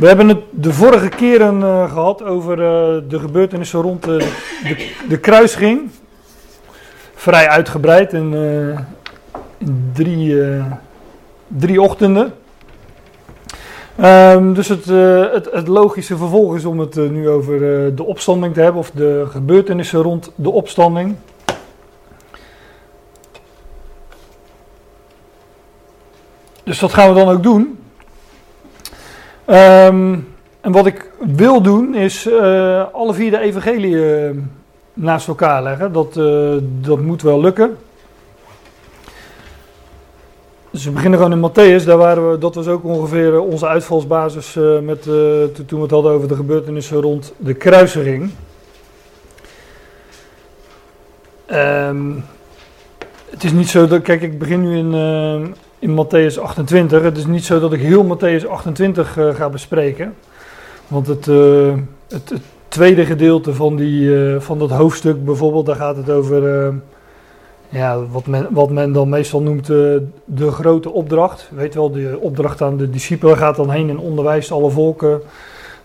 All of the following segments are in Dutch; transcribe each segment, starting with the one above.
We hebben het de vorige keren uh, gehad over uh, de gebeurtenissen rond de, de, de, kruising. Vrij uitgebreid in, in drie, drie ochtenden. Um, dus het, het, het, logische vervolg is om het nu over de opstanding te hebben, of de gebeurtenissen rond de opstanding. Dus dat gaan we dan ook doen. Um, en wat ik wil doen is uh, alle vier de evangelie uh, naast elkaar leggen. Dat, uh, dat moet wel lukken. Dus we beginnen gewoon in Matthäus. Daar waren we, dat was ook ongeveer onze uitvalsbasis met, toen we het hadden over de gebeurtenissen rond de kruisering. Um, het is niet zo dat, kijk, ik begin nu in in Matthäus 28. Het is niet zo dat ik heel Matthäus 28 uh, eh, ga bespreken. Want het, uh, het, het, tweede gedeelte van, die, uh, van dat hoofdstuk bijvoorbeeld, daar gaat het over ja, wat, men, wat men dan meestal noemt de grote opdracht. Weet wel, de opdracht aan de discipelen gaat dan heen en onderwijst alle volken.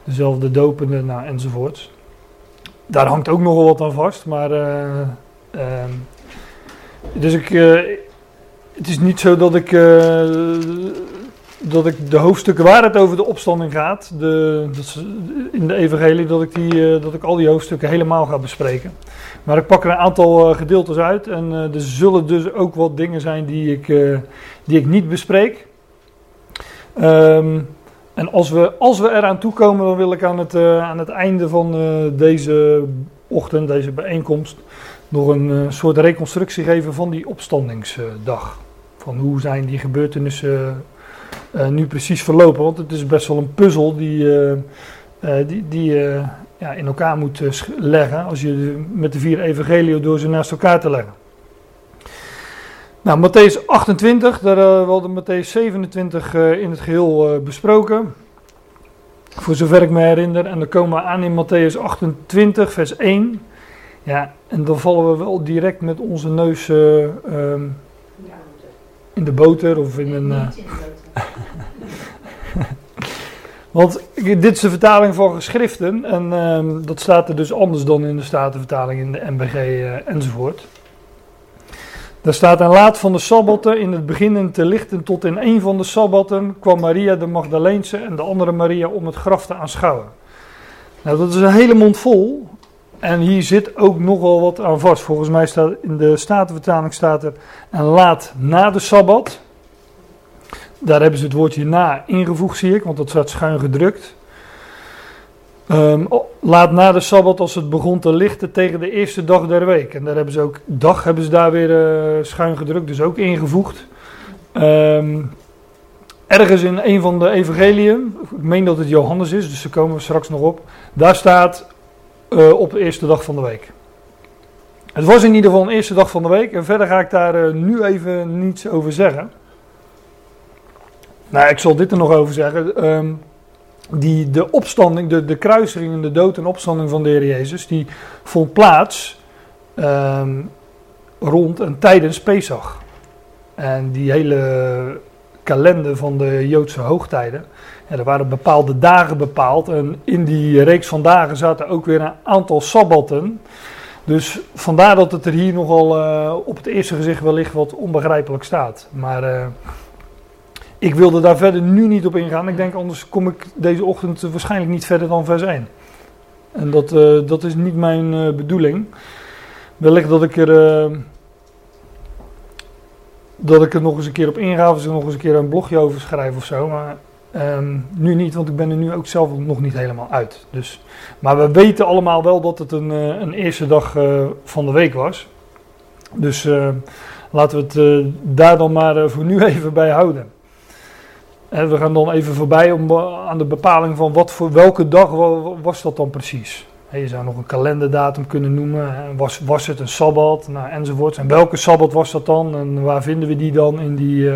Dezelfde dopende, nou, enzovoort. Daar hangt ook nogal wat aan vast, maar... Ehm, dus ik, het is niet zo dat ik, uh, dat ik de hoofdstukken waar het over de opstanding gaat, de, dat in de evangelie, dat ik, die, uh, dat ik al die hoofdstukken helemaal ga bespreken. Maar ik pak er een aantal uh, gedeeltes uit en er zullen dus ook wat dingen zijn die ik, die ik niet bespreek. Um, en als we, als we eraan toekomen, dan wil ik aan het, aan het einde van deze ochtend, deze bijeenkomst, nog een soort reconstructie geven van die opstandingsdag. Van hoe zijn die gebeurtenissen uh, nu precies verlopen? Want het is best wel een puzzel die, uh, die, die ja, in elkaar moet leggen. Als je met de vier evangelieën door ze naast elkaar te leggen. Nou, Matthäus 28, daar uh, hadden Matthäus 27 uh, in het geheel besproken. Voor zover ik me herinner. En dan komen we aan in Matthäus 28, vers 1. Ja, en dan vallen we wel direct met onze neus um, in de boter of in een. Uh... Want dit is de vertaling van geschriften en uh, dat staat er dus anders dan in de Statenvertaling, in de MBG eh, enzovoort. Daar staat en laat van de Sabbatten in het beginnen te lichten tot in een van de Sabbatten kwam Maria de Magdaleense en de andere Maria om het graf te aanschouwen. Nou, dat is een hele mond vol en hier zit ook nogal wat aan vast. Volgens mij staat in de Statenvertaling staat er en laat na de Sabbat. Daar hebben ze het woordje na ingevoegd, zie ik, want dat staat schuin gedrukt. Um, laat na de Sabbat als het begon te lichten tegen de eerste dag der week. En daar hebben ze ook, dag hebben ze daar weer uh, schuin gedrukt, dus ook ingevoegd. Um, ergens in een van de evangeliën, ik meen dat het Johannes is, dus daar komen we straks nog op. Daar staat uh, op de eerste dag van de week. Het was in ieder geval een eerste dag van de week en verder ga ik daar uh, nu even niets over zeggen. Nou, ik zal dit er nog over zeggen. Um, die, de opstanding, de, de en de dood en opstanding van de Heer Jezus, die vond plaats um, rond en tijdens Pesach. En die hele kalender van de Joodse hoogtijden, er waren bepaalde dagen bepaald en in die reeks van dagen zaten ook weer een aantal sabbatten. Dus vandaar dat het er hier nogal uh, op het eerste gezicht wellicht wat onbegrijpelijk staat. Maar uh, ik wilde daar verder nu niet op ingaan. Ik denk anders kom ik deze ochtend waarschijnlijk niet verder dan vers 1. En dat, uh, dat is niet mijn bedoeling. Wellicht dat ik er dat ik er nog eens een keer op inga of er nog eens een keer een blogje over schrijf of zo. Maar Um, nu niet, want ik ben er nu ook zelf nog niet helemaal uit. Dus, maar we weten allemaal wel dat het een, uh, een eerste dag uh, van de week was. Dus uh, laten we het daar dan maar voor nu even bij houden. En we gaan dan even voorbij om, aan de bepaling van wat voor welke dag was dat dan precies. Je zou nog een kalenderdatum kunnen noemen. Was, was het een sabbat? Nou, enzovoort. En welke sabbat was dat dan? En waar vinden we die dan in die,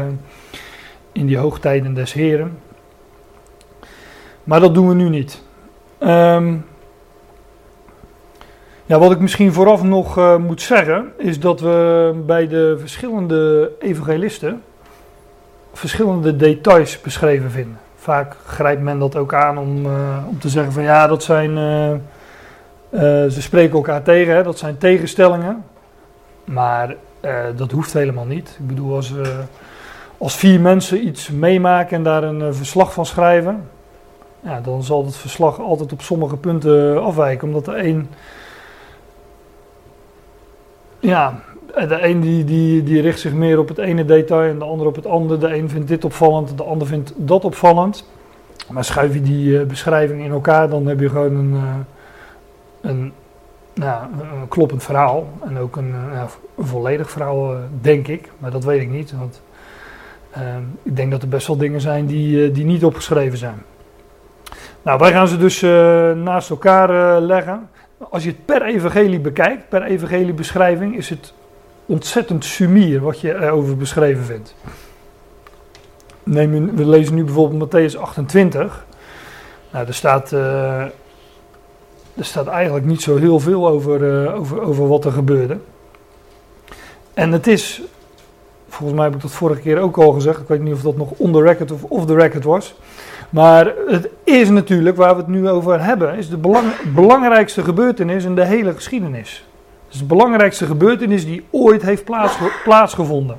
in die hoogtijden des Heren? Maar dat doen we nu niet. Um, ja, wat ik misschien vooraf nog uh, moet zeggen, is dat we bij de verschillende evangelisten verschillende details beschreven vinden. Vaak grijpt men dat ook aan om, om te zeggen van ja, dat zijn, ze spreken elkaar tegen, hè, dat zijn tegenstellingen. Maar dat hoeft helemaal niet. Ik bedoel, als, als vier mensen iets meemaken en daar een verslag van schrijven, ja, dan zal het verslag altijd op sommige punten afwijken, omdat de een ja, de een die, die, die richt zich meer op het ene detail en de ander op het andere. De een vindt dit opvallend, de ander vindt dat opvallend. Maar schuif je die uh, beschrijving in elkaar, dan heb je gewoon een, uh, een, een kloppend verhaal. En ook een, een volledig verhaal, denk ik. Maar dat weet ik niet, want ehm, ik denk dat er best wel dingen zijn die, die niet opgeschreven zijn. Nou, wij gaan ze dus naast elkaar leggen als je het per evangelie bekijkt, per evangeliebeschrijving, is het ontzettend sumier wat je erover beschreven vindt. Neem, we lezen nu bijvoorbeeld Matthäus 28. Nou, er staat, uh, er staat eigenlijk niet zo heel veel over, over, over wat er gebeurde. En het is, volgens mij heb ik dat vorige keer ook al gezegd, ik weet niet of dat nog on the record of off the record was. Maar het is natuurlijk, waar we het nu over hebben, is de belangrijkste gebeurtenis in de hele geschiedenis. Het is de belangrijkste gebeurtenis die ooit heeft plaatsgevonden.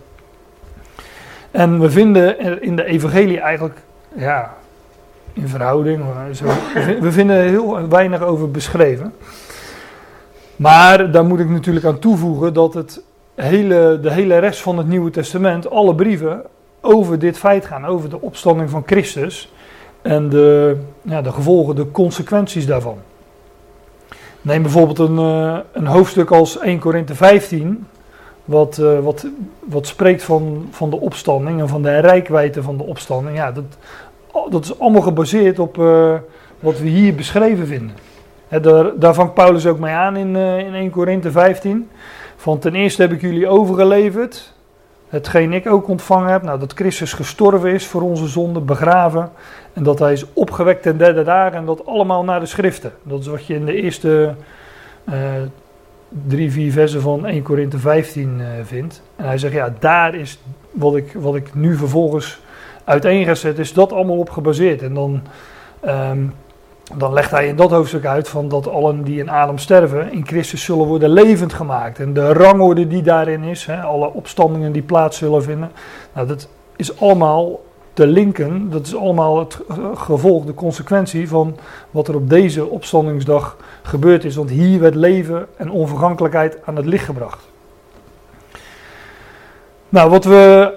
En we vinden in de evangelie eigenlijk, ja, in verhouding, zo, we vinden heel weinig over beschreven. Maar daar moet ik natuurlijk aan toevoegen dat het hele, de hele rest van het Nieuwe Testament, alle brieven, over dit feit gaan, over de opstanding van Christus en de, ja, de gevolgen, de consequenties daarvan. Neem bijvoorbeeld een, uh, een hoofdstuk als 1 Korinthe 15, wat, uh, wat, wat spreekt van, van de opstanding en van de rijkwijde van de opstanding. Ja, dat, dat is allemaal gebaseerd op uh, wat we hier beschreven vinden. Daar, daar vangt Paulus ook mee aan in, in 1 Korinthe 15. Van ten eerste heb ik jullie overgeleverd hetgeen ik ook ontvangen heb, nou, dat Christus gestorven is voor onze zonde, begraven. En dat hij is opgewekt ten derde dag en dat allemaal naar de schriften. Dat is wat je in de eerste uh, drie, vier versen van 1 Korinthe 15 uh, vindt. En hij zegt, ja, daar is wat ik, wat ik nu vervolgens uiteen ga is dat allemaal op gebaseerd. En dan... Um, dan legt hij in dat hoofdstuk uit van dat allen die in Adam sterven in Christus zullen worden levend gemaakt. En de rangorde die daarin is, hè, alle opstandingen die plaats zullen vinden, nou, dat is allemaal te linken, dat is allemaal het gevolg, de consequentie van wat er op deze opstandingsdag gebeurd is. Want hier werd leven en onvergankelijkheid aan het licht gebracht. Nou, wat we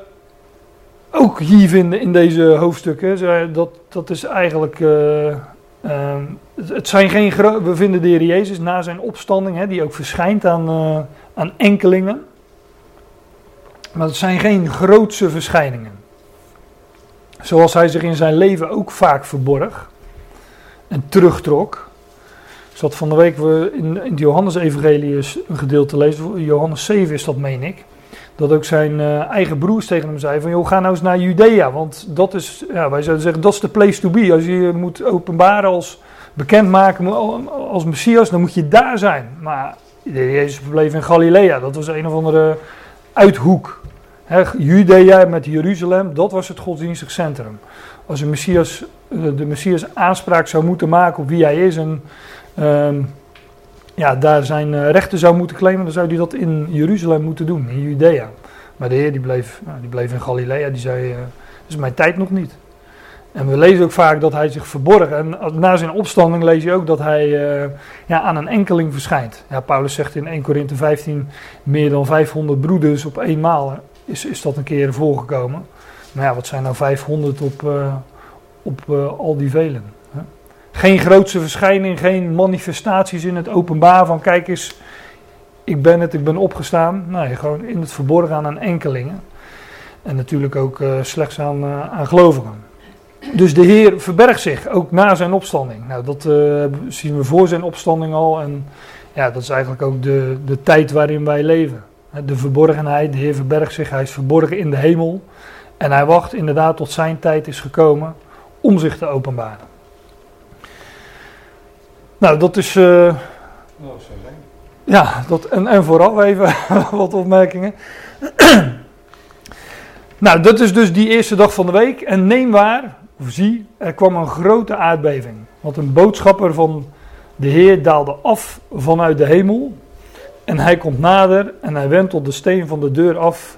ook hier vinden in deze hoofdstukken, dat, dat is eigenlijk... Uh, Ehm, het zijn geen we vinden de Heer Jezus na zijn opstanding, die ook verschijnt aan, uh, aan enkelingen. Maar het zijn geen grootse verschijningen. Zoals hij zich in zijn leven ook vaak verborg en terugtrok. Ik zat van de week in, in het Johannes-evangelie een gedeelte lezen. Johannes 7 is dat, meen ik dat ook zijn uh, eigen broers tegen hem zeiden van, joh, ga nou eens naar Judea, want dat is, ja, wij zouden zeggen, dat is de place to be. Als je moet openbaren als, bekendmaken als Messias, dan moet je daar zijn. Maar Jezus verbleef in Galilea, dat was een of andere uithoek. Judea met Jeruzalem, dat was het godsdienstig centrum. Als een Messias, eh, de Messias aanspraak zou moeten maken op wie hij is en... Um, ja, daar zijn eh, rechten zou moeten claimen, dan zou hij dat in Jeruzalem moeten doen, in Judea. Maar de Heer die bleef, nou, die bleef in Galilea, die zei, uh, is mijn tijd nog niet. En we lezen ook vaak dat hij zich verborg. En na zijn opstanding lees je ook dat hij ja, aan een enkeling verschijnt. Ja, Paulus zegt in 1 Korinthe 15, meer dan 500 broeders op eenmaal is, is dat een keer voorgekomen. Maar ja, wat zijn nou 500 op, op al die velen? Geen grootse verschijning, geen manifestaties in het openbaar van kijk eens, ik ben het, ik ben opgestaan. Nee, gewoon in het verborgen aan enkelingen. En natuurlijk ook uh, slechts aan, uh, aan gelovigen. Dus de Heer verbergt zich, ook na zijn opstanding. Nou, dat uh, zien we voor zijn opstanding al. En ja, dat is eigenlijk ook de, de tijd waarin wij leven. De verborgenheid, de Heer verbergt zich, hij is verborgen in de hemel. En hij wacht inderdaad tot zijn tijd is gekomen om zich te openbaren. Nou, dat is. Uh, ja, dat, en, en vooral even wat opmerkingen. nou, dat is dus die eerste dag van de week. En neem waar, of zie, er kwam een grote aardbeving. Want een boodschapper van de Heer daalde af vanuit de hemel. En hij komt nader en hij wendt tot de steen van de deur af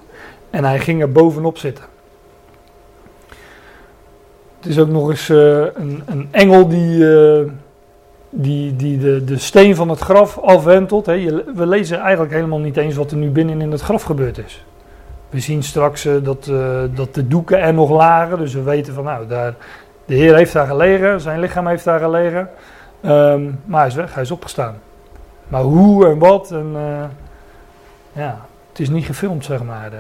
en hij ging er bovenop zitten. Het is ook nog eens uh, een, een, engel die, uh, die, die de, de steen van het graf afwentelt. Hè. We lezen eigenlijk helemaal niet eens wat er nu binnen in het graf gebeurd is. We zien straks uh, dat, dat de doeken er nog lagen. Dus we weten van nou, daar, de Heer heeft daar gelegen, zijn lichaam heeft daar gelegen. Um, maar hij is weg, hij is opgestaan. Maar hoe en wat, en, ja, het is niet gefilmd zeg maar.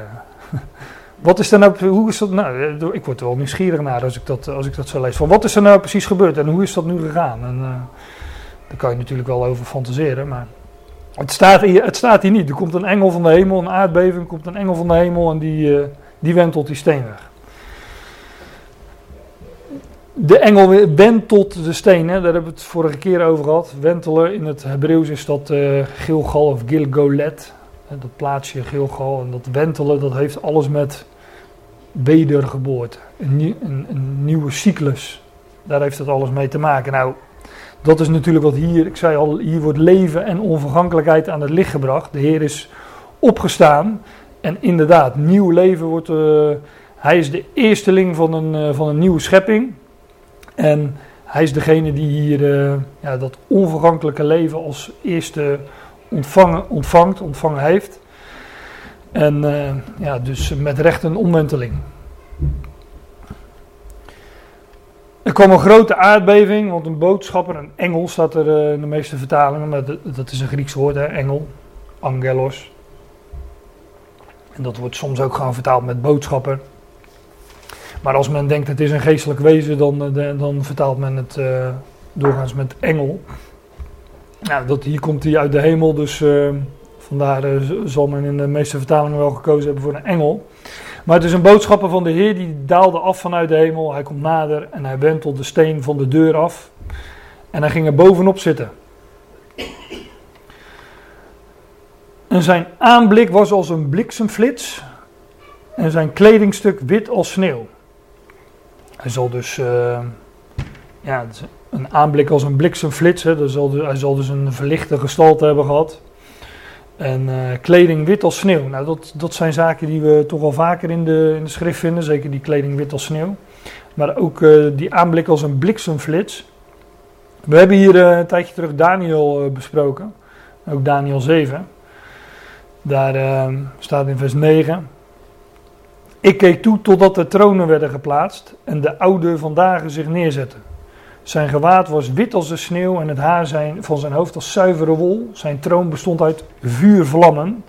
Wat is er nou, hoe is dat nou, eh, ik word er wel nieuwsgierig naar als ik dat, als ik dat zo lees. Van wat is er nou precies gebeurd en hoe is dat nu gegaan? En, kan je natuurlijk wel over fantaseren, maar het staat, hier, het staat hier niet. Er komt een engel van de hemel, een aardbeving, komt een engel van de hemel en die, uh, die wentelt die steen weg. De engel wentelt de steen, daar hebben we het vorige keer over gehad. Wentelen in het Hebreeuws is dat uh, Gilgal of Gilgolet. Dat plaatsje Gilgal en dat wentelen, dat heeft alles met wedergeboorte. Een, een, een, nieuwe cyclus. Daar heeft het alles mee te maken. Nou, dat is natuurlijk wat hier, ik zei al, hier wordt leven en onvergankelijkheid aan het licht gebracht. De Heer is opgestaan en inderdaad, nieuw leven wordt. Uh, hij is de eersteling van een, uh, van een nieuwe schepping. En hij is degene die hier uh, ja, dat onvergankelijke leven als eerste ontvangen, ontvangt, ontvangen heeft. En ja, dus met recht een omwenteling. Er kwam een grote aardbeving, want een boodschapper, een engel staat er uh, in de meeste vertalingen, maar dat, is een Grieks woord, hè, engel, angelos. En dat wordt soms ook gewoon vertaald met boodschapper. Maar als men denkt het is een geestelijk wezen, dan, uh, dan vertaalt men het uh, doorgaans met engel. Nou, dat, hier komt hij uit de hemel, dus uh, vandaar zal men in de meeste vertalingen wel gekozen hebben voor een engel. Maar het is een boodschapper van de Heer die daalde af vanuit de hemel. Hij komt nader en hij wentelt de steen van de deur af. En hij ging er bovenop zitten. En zijn aanblik was als een bliksemflits. En zijn kledingstuk wit als sneeuw. Hij zal dus. Uh, ja, een aanblik als een bliksemflits. Hè. Zal dus, hij zal dus een verlichte gestalte hebben gehad. En uh, kleding wit als sneeuw. Nou, dat, dat zijn zaken die we toch al vaker in de, in de schrift vinden. Zeker die kleding wit als sneeuw. Maar ook uh, die aanblik als een bliksemflits. We hebben hier uh, een tijdje terug Daniel besproken. Ook Daniel 7. Daar staat in vers 9. Ik keek toe totdat de tronen werden geplaatst en de oude vandaag zich neerzetten. Zijn gewaad was wit als de sneeuw en het haar zijn, van zijn hoofd als zuivere wol. Zijn troon bestond uit vuurvlammen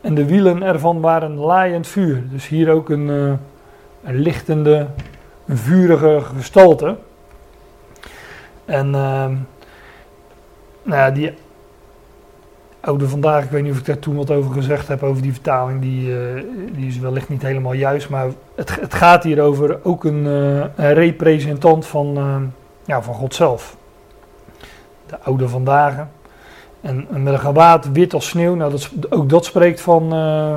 en de wielen ervan waren laaiend vuur. Dus hier ook een, uh, een lichtende, vurige gestalte. En uh, nou ja, die oude vandaag, ik weet niet of ik daar toen wat over gezegd heb, over die vertaling, die, uh, die is wellicht niet helemaal juist. Maar het, het gaat hier over ook een, uh, een representant van ja, van God zelf. De oude vandaag. En, met een gewaad wit als sneeuw, nou dat, ook dat spreekt van, uh,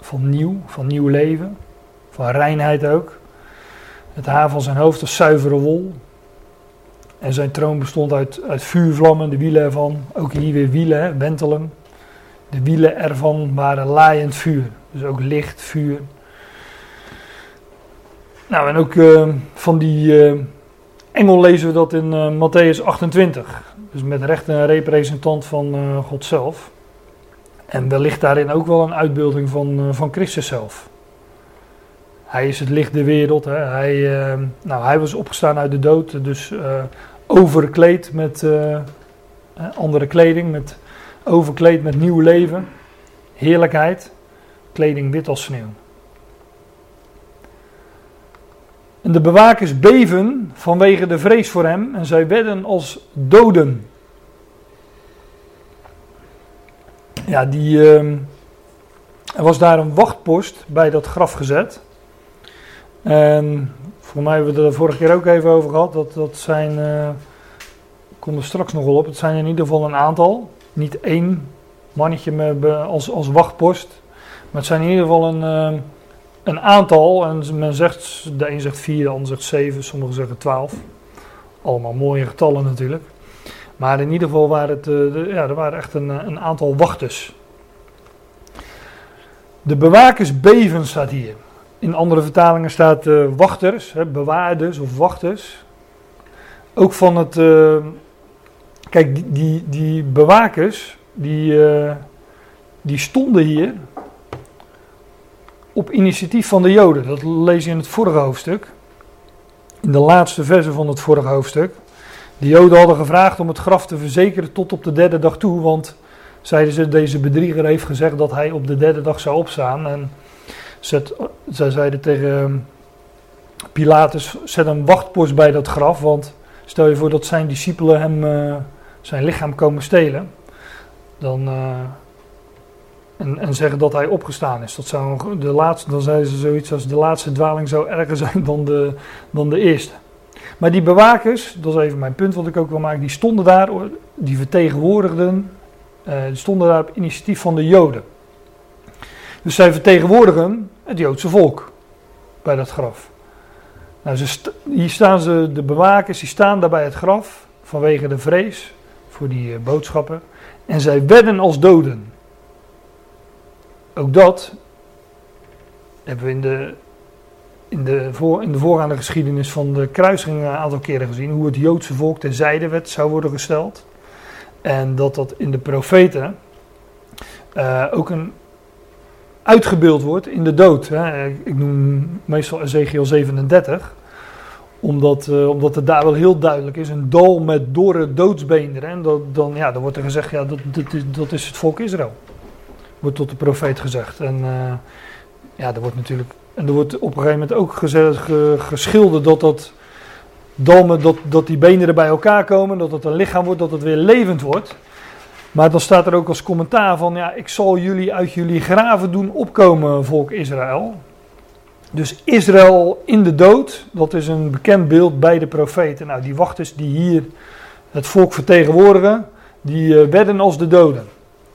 van nieuw, van nieuw leven. Van reinheid ook. Het haar van zijn hoofd als zuivere wol. En zijn troon bestond uit, uit vuurvlammen, de wielen ervan. Ook hier weer wielen, wentelen. De wielen ervan waren laaiend vuur. Dus ook licht, vuur. Nou, en ook uh, van die... Uh, engel lezen we dat in uh, Matthäus 28. Dus met recht een representant van uh, God zelf. En wellicht daarin ook wel een uitbeelding van, uh, van Christus zelf. Hij is het licht der wereld. Hè. Hij, nou, hij was opgestaan uit de dood, dus overkleed met andere kleding, met, overkleed met nieuw leven, heerlijkheid, kleding wit als sneeuw. En de bewakers beven vanwege de vrees voor hem en zij werden als doden. Ja, die, uh, er was daar een wachtpost bij dat graf gezet. En voor mij hebben we het er vorige keer ook even over gehad. Dat, dat zijn, uh, ik kom er straks nog wel op, het zijn in ieder geval een aantal. Niet één mannetje als, als wachtpost. Maar het zijn in ieder geval een, uh, een aantal, en men zegt, de een zegt vier, de ander zegt zeven, sommigen zeggen twaalf. Allemaal mooie getallen natuurlijk. Maar in ieder geval waren het, uh, ja, er waren echt een, een aantal wachters. De bewakers beven staat hier. In andere vertalingen staat uh, wachters, hè, bewaarders of wachters. Ook van het. Kijk, die, die, bewakers, die, die stonden hier op initiatief van de Joden. Dat lees je in het vorige hoofdstuk. In de laatste verse van het vorige hoofdstuk. De Joden hadden gevraagd om het graf te verzekeren tot op de derde dag toe. Want, zeiden ze, deze bedrieger heeft gezegd dat hij op de derde dag zou opstaan. En zet, zij zeiden tegen Pilatus, zet een wachtpost bij dat graf. Want stel je voor dat zijn discipelen hem uh, zijn lichaam komen stelen. Dan... Uh, en, en, zeggen dat hij opgestaan is. Dat zou de laatste, dan zeiden ze zoiets als de laatste dwaling zou erger zijn dan de, dan de eerste. Maar die bewakers, dat is even mijn punt wat ik ook wil maken, die stonden daar, die vertegenwoordigden, uh, stonden daar op initiatief van de Joden. Dus zij vertegenwoordigen het Joodse volk bij dat graf. Nou, ze hier staan ze, de bewakers, die staan daar bij het graf vanwege de vrees voor die uh, boodschappen. En zij werden als doden. Ook dat hebben we in de, in de, voor, in de voorgaande geschiedenis van de kruising een aantal keren gezien. Hoe het Joodse volk terzijde werd, zou worden gesteld. En dat dat in de profeten uh, ook een uitgebeeld wordt in de dood. Hè. Ik noem meestal Ezekiel 37 omdat, uh, omdat het daar wel heel duidelijk is, een dal met dorre doodsbeenderen. En dat, dan, ja, dan wordt er gezegd, ja, dat, dat, dat is het volk Israël wordt tot de profeet gezegd. En uh, ja, er wordt natuurlijk. En er wordt op een gegeven moment ook gezegd, geschilderd dat dat dalmen, dat, dat die benen er bij elkaar komen, dat het een lichaam wordt, dat het weer levend wordt. Maar dan staat er ook als commentaar van, ja, ik zal jullie uit jullie graven doen opkomen, volk Israël. Dus Israël in de dood, dat is een bekend beeld bij de profeten. Nou, die wachters die hier het volk vertegenwoordigen, die uh, werden als de doden.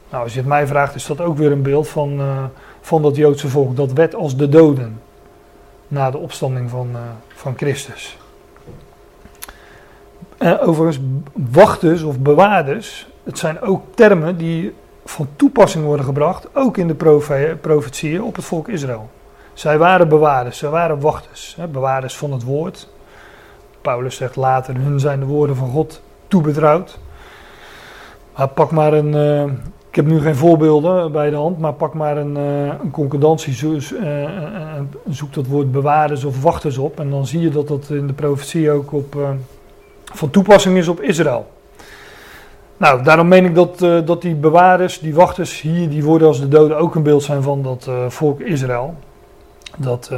Nou, als je het mij vraagt, is dat ook weer een beeld van, uh, van dat Joodse volk. Dat werd als de doden na de opstanding van, uh, van Christus. En overigens, wachters of bewaarders, het zijn ook termen die van toepassing worden gebracht, ook in de profe profetieën op het volk Israël. Zij waren bewaarders, zij waren wachters, hè, bewaarders van het woord. Paulus zegt later, hun zijn de woorden van God toebetrouwd. Maar pak maar een, ik heb nu geen voorbeelden bij de hand, maar pak maar een, uh, een concordantie, uh, zoek dat woord bewaarders of wachters op. En dan zie je dat dat in de profetie ook op, van toepassing is op Israël. Nou, daarom meen ik dat, dat die bewaarders, die wachters hier, die worden als de doden ook een beeld zijn van dat volk Israël. Dat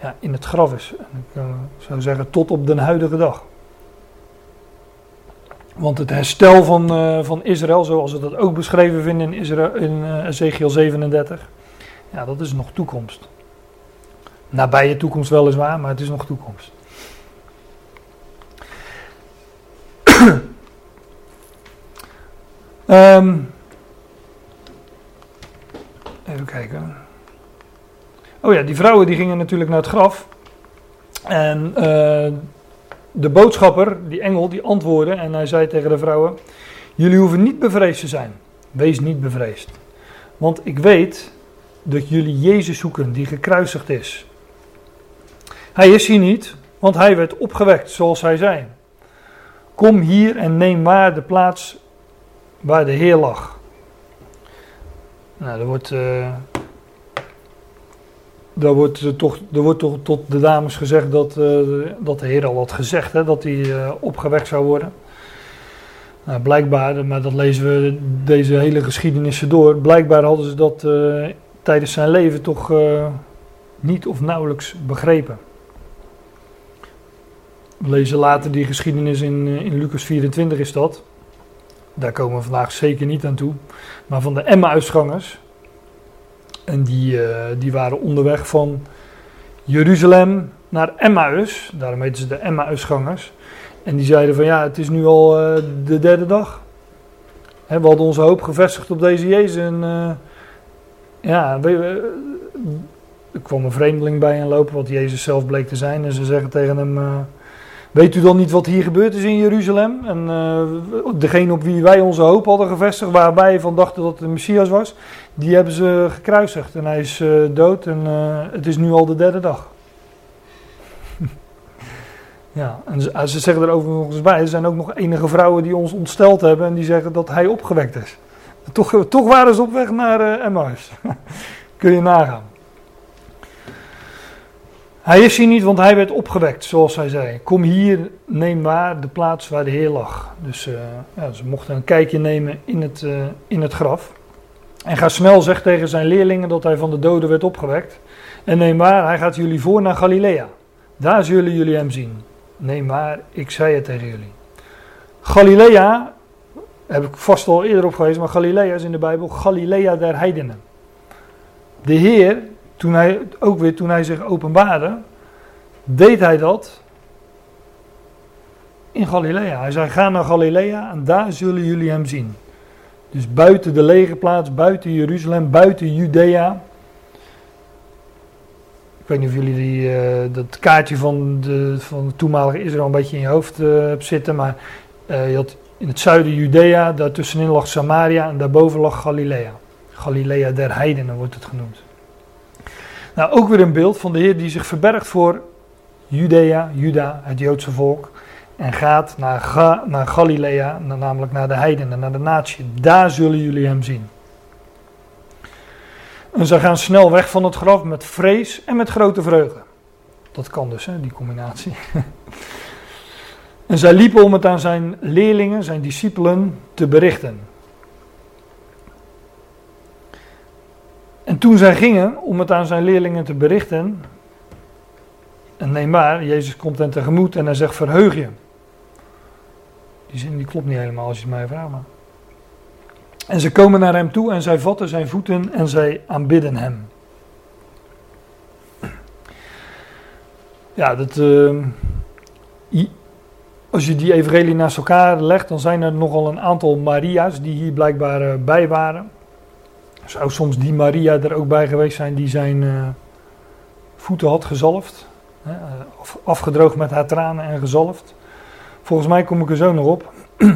ja, in het graf is. Ik zou zeggen tot op de huidige dag. Want het herstel van, uh, van Israël, zoals we dat ook beschreven vinden in, Israël, in uh, Ezekiel 37, ja, dat is nog toekomst. Nabije toekomst weliswaar, maar het is nog toekomst. um, even kijken. Oh ja, die vrouwen die gingen natuurlijk naar het graf. En uh, de boodschapper, die engel, die antwoordde en hij zei tegen de vrouwen: Jullie hoeven niet bevreesd te zijn. Wees niet bevreesd. Want ik weet dat jullie Jezus zoeken, die gekruisigd is. Hij is hier niet, want hij werd opgewekt, zoals hij zei. Kom hier en neem waar de plaats waar de Heer lag. Nou, er wordt. Uh, daar wordt, toch, er wordt toch tot de dames gezegd dat, uh, dat de Heer al had gezegd hè, dat hij uh, opgewekt zou worden. Nou, blijkbaar, maar dat lezen we deze hele geschiedenissen door. Blijkbaar hadden ze dat tijdens zijn leven toch niet of nauwelijks begrepen. We lezen later die geschiedenis in, in Lucas 24 is dat. Daar komen we vandaag zeker niet aan toe. Maar van de Emma-uitgangers en die, uh, die waren onderweg van Jeruzalem naar Emmaus. Daarom heten ze de Emmausgangers. En die zeiden van ja, het is nu al uh, de derde dag. We hadden onze hoop gevestigd op deze Jezus. En uh, ja, we, er kwam een vreemdeling bij hen lopen, wat Jezus zelf bleek te zijn. En ze zeggen tegen hem, weet u dan niet wat hier gebeurd is in Jeruzalem? En uh, degene op wie wij onze hoop hadden gevestigd, waarbij wij van dachten dat het de Messias was, die hebben ze gekruisigd. En hij is uh, dood en het is nu al de derde dag. ja, en ze, ze zeggen er overigens bij, er zijn ook nog enige vrouwen die ons ontsteld hebben en die zeggen dat hij opgewekt is. Toch, toch waren ze op weg naar Emmaus. Kun je nagaan. Hij is hier niet, want hij werd opgewekt, zoals hij zei. Kom hier, neem waar de plaats waar de Heer lag. Dus uh, ja, ze mochten een kijkje nemen in het, uh, in het graf. En ga snel, zegt tegen zijn leerlingen dat hij van de doden werd opgewekt. En neem waar, hij gaat jullie voor naar Galilea. Daar zullen jullie hem zien. Neem waar, ik zei het tegen jullie. Galilea heb ik vast al eerder op geweest, maar Galilea is in de Bijbel Galilea der heidenen. De Heer, toen hij, ook weer toen hij zich openbaarde, deed hij dat in Galilea. Hij zei, ga naar Galilea en daar zullen jullie hem zien. Dus buiten de legerplaats, buiten Jeruzalem, buiten Judea. Ik weet niet of jullie die, uh, dat kaartje van de, van toenmalige Israël een beetje in je hoofd uh, hebt zitten, maar uh, je had in het zuiden Judea, daartussenin lag Samaria en daarboven lag Galilea. Galilea der heidenen wordt het genoemd. Nou, ook weer een beeld van de Heer die zich verbergt voor Judea, Juda, het Joodse volk. En gaat naar, naar Galilea, namelijk naar de heidenen, naar de natie. Daar zullen jullie hem zien. En ze gaan snel weg van het graf met vrees en met grote vreugde. Dat kan dus, hè, die combinatie. En zij liepen om het aan zijn leerlingen, zijn discipelen, te berichten. En toen zij gingen om het aan zijn leerlingen te berichten, en neem maar, Jezus komt hen tegemoet en hij zegt: Verheug je. Die zin die klopt niet helemaal als je het mij vraagt. Maar. En ze komen naar hem toe en zij vatten zijn voeten en zij aanbidden hem. Ja, dat. Uh, als je die evangelie naast elkaar legt, dan zijn er nogal een aantal Maria's die hier blijkbaar uh, bij waren. Zou soms die Maria er ook bij geweest zijn die zijn uh, voeten had gezalfd. Hè, af, afgedroogd met haar tranen en gezalfd. Volgens mij kom ik er zo nog op.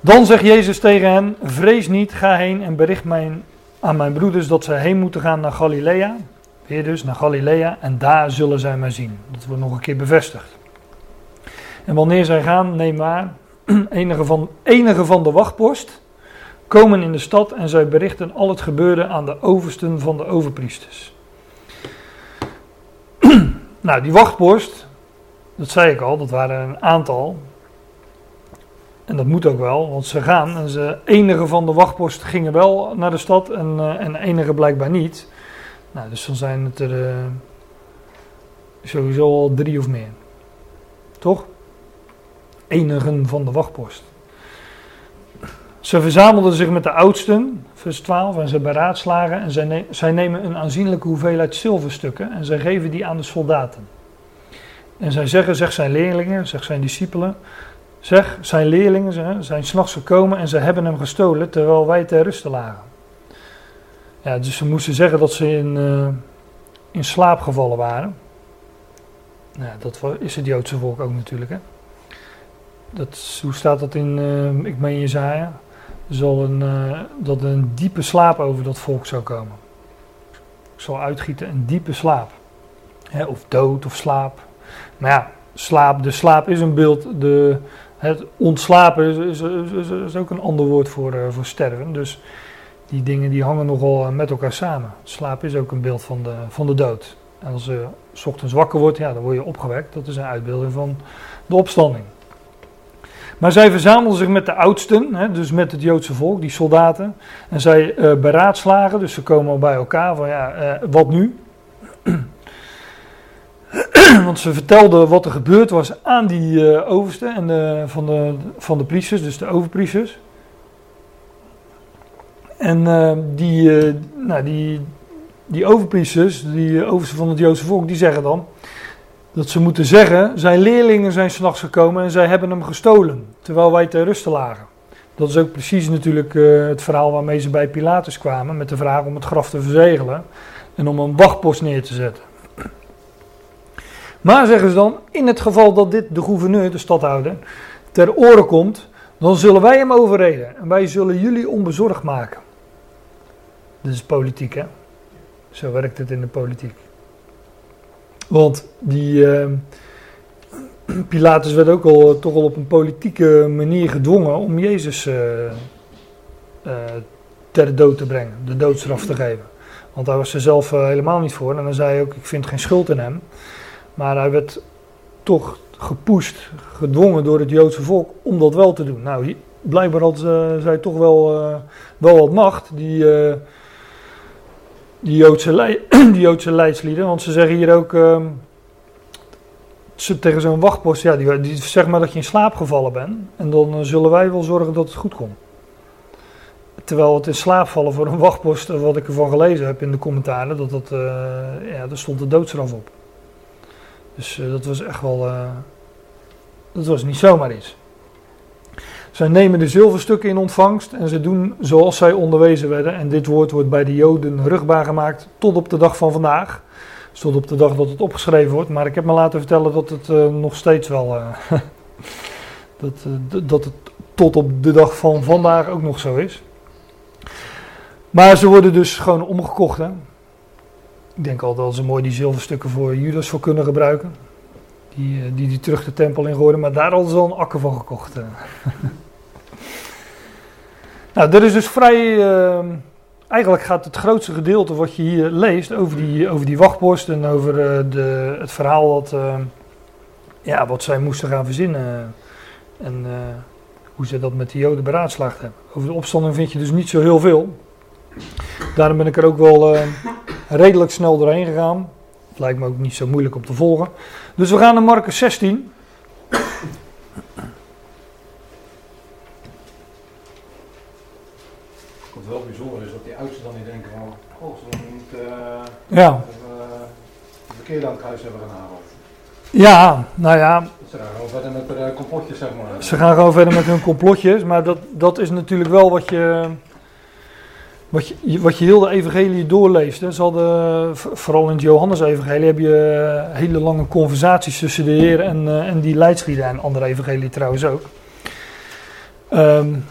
Dan zegt Jezus tegen hen: Vrees niet, ga heen en bericht mijn, aan mijn broeders dat zij heen moeten gaan naar Galilea. Weer dus naar Galilea en daar zullen zij mij zien. Dat wordt nog een keer bevestigd. En wanneer zij gaan, neem waar, enige van, enige van de wachtpost komen in de stad en zij berichten al het gebeurde aan de oversten van de overpriesters. nou, die wachtpost, dat zei ik al, dat waren een aantal. En dat moet ook wel, want ze gaan en ze, enige van de wachtpost gingen wel naar de stad en, uh, en enige blijkbaar niet. Nou, dus dan zijn het er uh, sowieso al drie of meer. Toch? enigen van de wachtpost. Ze verzamelden zich met de oudsten, vers 12, en ze beraadslagen en zij, zij nemen een aanzienlijke hoeveelheid zilverstukken en zij geven die aan de soldaten. En zij zeggen, zeg zijn leerlingen, zeg zijn discipelen, zeg zijn leerlingen, zijn s'nachts gekomen en ze hebben hem gestolen terwijl wij ter ruste lagen. Ja, dus ze moesten zeggen dat ze in, uh, in slaap gevallen waren. Ja, dat is het Joodse volk ook natuurlijk, hè. Dat, hoe staat dat in, uh, ik meen Jezaja? Zal een, uh, dat een diepe slaap over dat volk zou komen. Ik zal uitgieten een diepe slaap. Of dood of slaap. Maar ja, slaap, de slaap is een beeld. De, het ontslapen is, is, is, ook een ander woord voor, uh, voor sterven. Dus die dingen die hangen nogal met elkaar samen. Slaap is ook een beeld van de, van de dood. En als je s ochtends wakker wordt, ja, dan word je opgewekt. Dat is een uitbeelding van de opstanding. Maar zij verzamelden zich met de oudsten, hè, dus met het Joodse volk, die soldaten. En zij uh, beraadslagen, dus ze komen bij elkaar van ja, uh, wat nu? Want ze vertelden wat er gebeurd was aan die uh, oversten en van, de, van de priesters, dus de overpriesters. En die, nou, die, die overpriesters, die oversten van het Joodse volk, die zeggen dan dat ze moeten zeggen, zijn leerlingen zijn s'nachts gekomen en zij hebben hem gestolen, terwijl wij ter ruste lagen. Dat is ook precies natuurlijk uh, het verhaal waarmee ze bij Pilatus kwamen met de vraag om het graf te verzegelen en om een wachtpost neer te zetten. Maar zeggen ze dan, in het geval dat dit de gouverneur, de stadhouder, ter oren komt, dan zullen wij hem overreden en wij zullen jullie onbezorgd maken. Dit is politiek, hè? Zo werkt het in de politiek. Want die uh, Pilatus werd ook al toch al op een politieke manier gedwongen om Jezus uh, uh, ter dood te brengen, de doodstraf te geven. Want hij was er zelf helemaal niet voor en dan zei hij ook: Ik vind geen schuld in hem. Maar hij werd toch gepusht, gedwongen door het Joodse volk om dat wel te doen. Nou, blijkbaar had zij toch wel, wel wat macht, die die Joodse, die leidslieden. Want ze zeggen hier ook ze, tegen zo'n wachtpost, ja, die, zeg maar dat je in slaap gevallen bent. En dan uh, zullen wij wel zorgen dat het goed komt. Terwijl het in slaap vallen voor een wachtpost, uh, wat ik ervan gelezen heb in de commentaren, dat dat, uh, ja, daar stond de doodstraf op. Dus dat was echt wel, dat was niet zomaar iets. Zij nemen de zilverstukken in ontvangst en ze doen zoals zij onderwezen werden. En dit woord wordt bij de Joden rugbaar gemaakt tot op de dag van vandaag. Dus tot op de dag dat het opgeschreven wordt. Maar ik heb me laten vertellen dat het uh, nog steeds wel. Uh, dat, uh, dat het tot op de dag van vandaag ook nog zo is. Maar ze worden dus gewoon omgekocht. Hè? Ik denk al dat ze mooi die zilverstukken voor Judas voor kunnen gebruiken. Die, die die terug de tempel in gooiden. Maar daar hadden ze al een akker van gekocht. Nou, er is dus vrij. Uh, eigenlijk gaat het grootste gedeelte wat je hier leest over die, over die wachtpost en over uh, de, het verhaal wat, uh, ja, wat zij moesten gaan verzinnen. En eh, hoe ze dat met de Joden beraadslaagd hebben. Over de opstanding vind je dus niet zo heel veel. Daarom ben ik er ook wel redelijk snel doorheen gegaan. Het lijkt me ook niet zo moeilijk om te volgen. Dus we gaan naar Marcus 16. Ja. Uh, de verkeerde aan het huis hebben gehaald. Ja, nou ja. Ze gaan gewoon verder met hun complotjes, zeg maar. Ze gaan gewoon verder met hun complotjes, maar dat, dat is natuurlijk wel wat je, wat je, wat je heel de evangelie doorleest. Hè. Ze hadden, vooral in het Johannes-evangelie, heb je hele lange conversaties tussen de Heer en, uh, en die leidslieden, en andere evangelie trouwens ook. Um,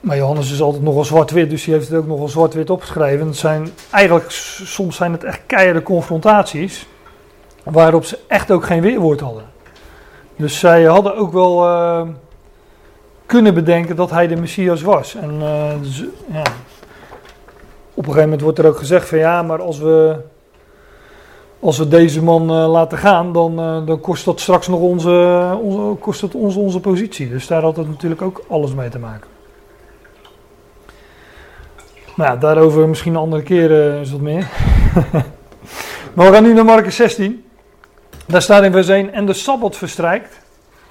maar Johannes is altijd nogal zwart-wit, dus hij heeft het ook nogal zwart-wit opgeschreven. Het zijn, eigenlijk, soms zijn het echt keiharde confrontaties, waarop ze echt ook geen weerwoord hadden. Dus zij hadden ook wel uh, kunnen bedenken dat hij de Messias was. En uh, dus, ja. op een gegeven moment wordt er ook gezegd van ja, maar als we, als we deze man uh, laten gaan, dan, dan kost dat straks nog onze, onze, kost dat ons onze positie. Dus daar had het natuurlijk ook alles mee te maken. Nou daarover misschien een andere keer uh, wat meer. maar we gaan nu naar Marcus 16. Daar staat in vers 1, en de Sabbat verstrijkt.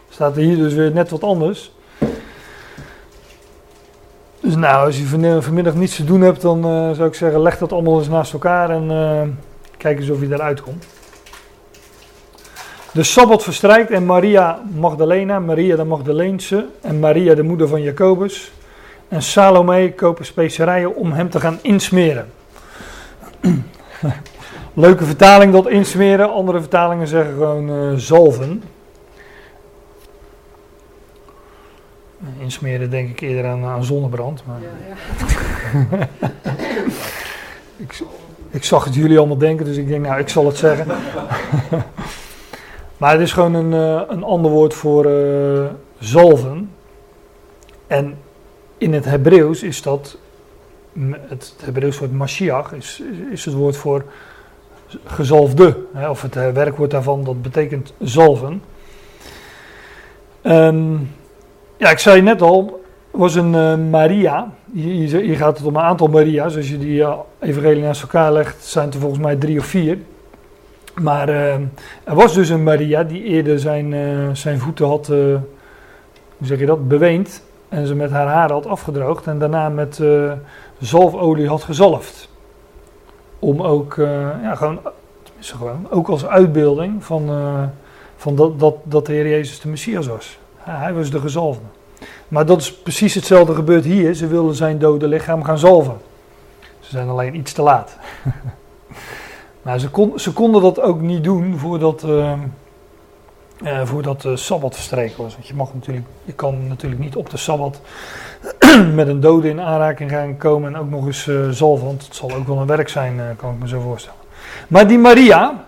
Staat er hier dus weer net wat anders. Dus nou, als je vanmiddag niets te doen hebt, dan uh, zou ik zeggen, leg dat allemaal eens naast elkaar en uh, kijk eens of je daaruit komt. De Sabbat verstrijkt en Maria Magdalena, Maria de Magdaleense en Maria de moeder van Jacobus en Salome kopen specerijen om hem te gaan insmeren. Leuke vertaling dat insmeren, andere vertalingen zeggen gewoon uh, zalven. Insmeren denk ik eerder aan, aan zonnebrand. Maar... Ja, ja. ik, ik, zag het jullie allemaal denken, dus ik denk nou ik zal het zeggen. maar het is gewoon een, uh, een ander woord voor uh, zalven. En in het Hebreeuws is dat, het Hebreeuws woord Mashiach is, is het woord voor gezalfde, hè, of het eh, werkwoord daarvan, dat betekent zalven. Um, ja, ik zei net al, was een uh, Maria. Hier, gaat het om een aantal Maria's. Als je die uh, evangelie naast elkaar legt, zijn er volgens mij drie of vier. Maar uh, er was dus een Maria die eerder zijn, zijn voeten had, hoe zeg je dat, beweend en ze met haar haar had afgedroogd en daarna met uh, zalfolie had gezalfd. Om ook, uh, ja, gewoon, gewoon, ook als uitbeelding van, uh, van dat, dat, dat de Heer Jezus de Messias was. hij was de gezalfde. Maar dat is precies hetzelfde gebeurd hier. Ze wilden zijn dode lichaam gaan zalven. Ze zijn alleen iets te laat. maar ze, kon, ze konden dat ook niet doen voordat, uh, voordat de Sabbat verstreken was. Want je, mag natuurlijk, je kan natuurlijk niet op de Sabbat met een dode in aanraking gaan komen en ook nog eens uh, zalven. Want het zal ook wel een werk zijn, kan ik me zo voorstellen. Maar die Maria,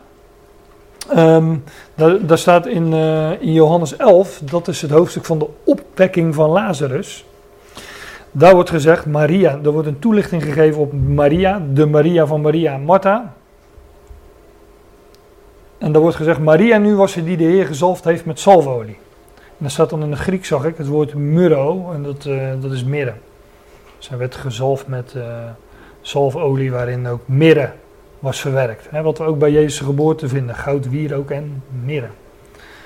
um, daar, daar, staat in, in Johannes 11, dat is het hoofdstuk van de opwekking van Lazarus. Daar wordt gezegd, Maria, er wordt een toelichting gegeven op Maria, de Maria van Maria en Martha. En daar wordt gezegd, Maria nu was ze die de Heer gezalfd heeft met zalfolie. En dat staat dan in het Griek, zag ik, het woord muro, en dat, uh, dat is mirre. Zij werd gezalfd met uh, zalfolie waarin ook mirre was verwerkt. Hè, wat we ook bij Jezus' geboorte vinden, goud, wierook en mirre.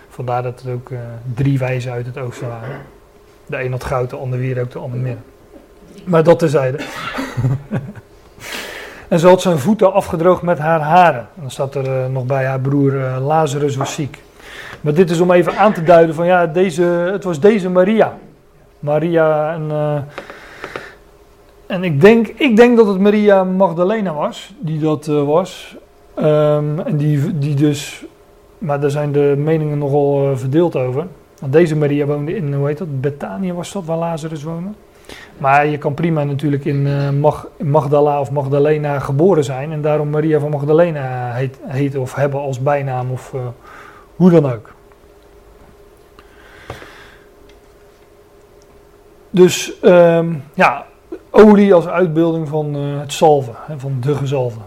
Vandaar dat het ook uh, drie wijzen uit het oosten waren. De een had goud, de ander wierook, de ander mirre. Maar dat terzijde. en ze had zijn voeten afgedroogd met haar haren. En dan staat er uh, nog bij haar broer uh, Lazarus was ziek. Maar dit is om even aan te duiden van ja, deze, het was deze Maria. Maria en... Uh, en ik denk, ik denk dat het Maria Magdalena was, die dat was. Um, en die, die dus, maar daar zijn de meningen nogal verdeeld over. Want deze Maria woonde in, hoe heet dat, Betanië was dat, waar Lazarus woonde. Maar je kan prima natuurlijk in uh, Mag Magdala of Magdalena geboren zijn. En daarom Maria van Magdalena heet, heet of hebben als bijnaam of uh, hoe dan ook. Dus um, ja, olie als uitbeelding van uh, het salven, hè, van de gezalven.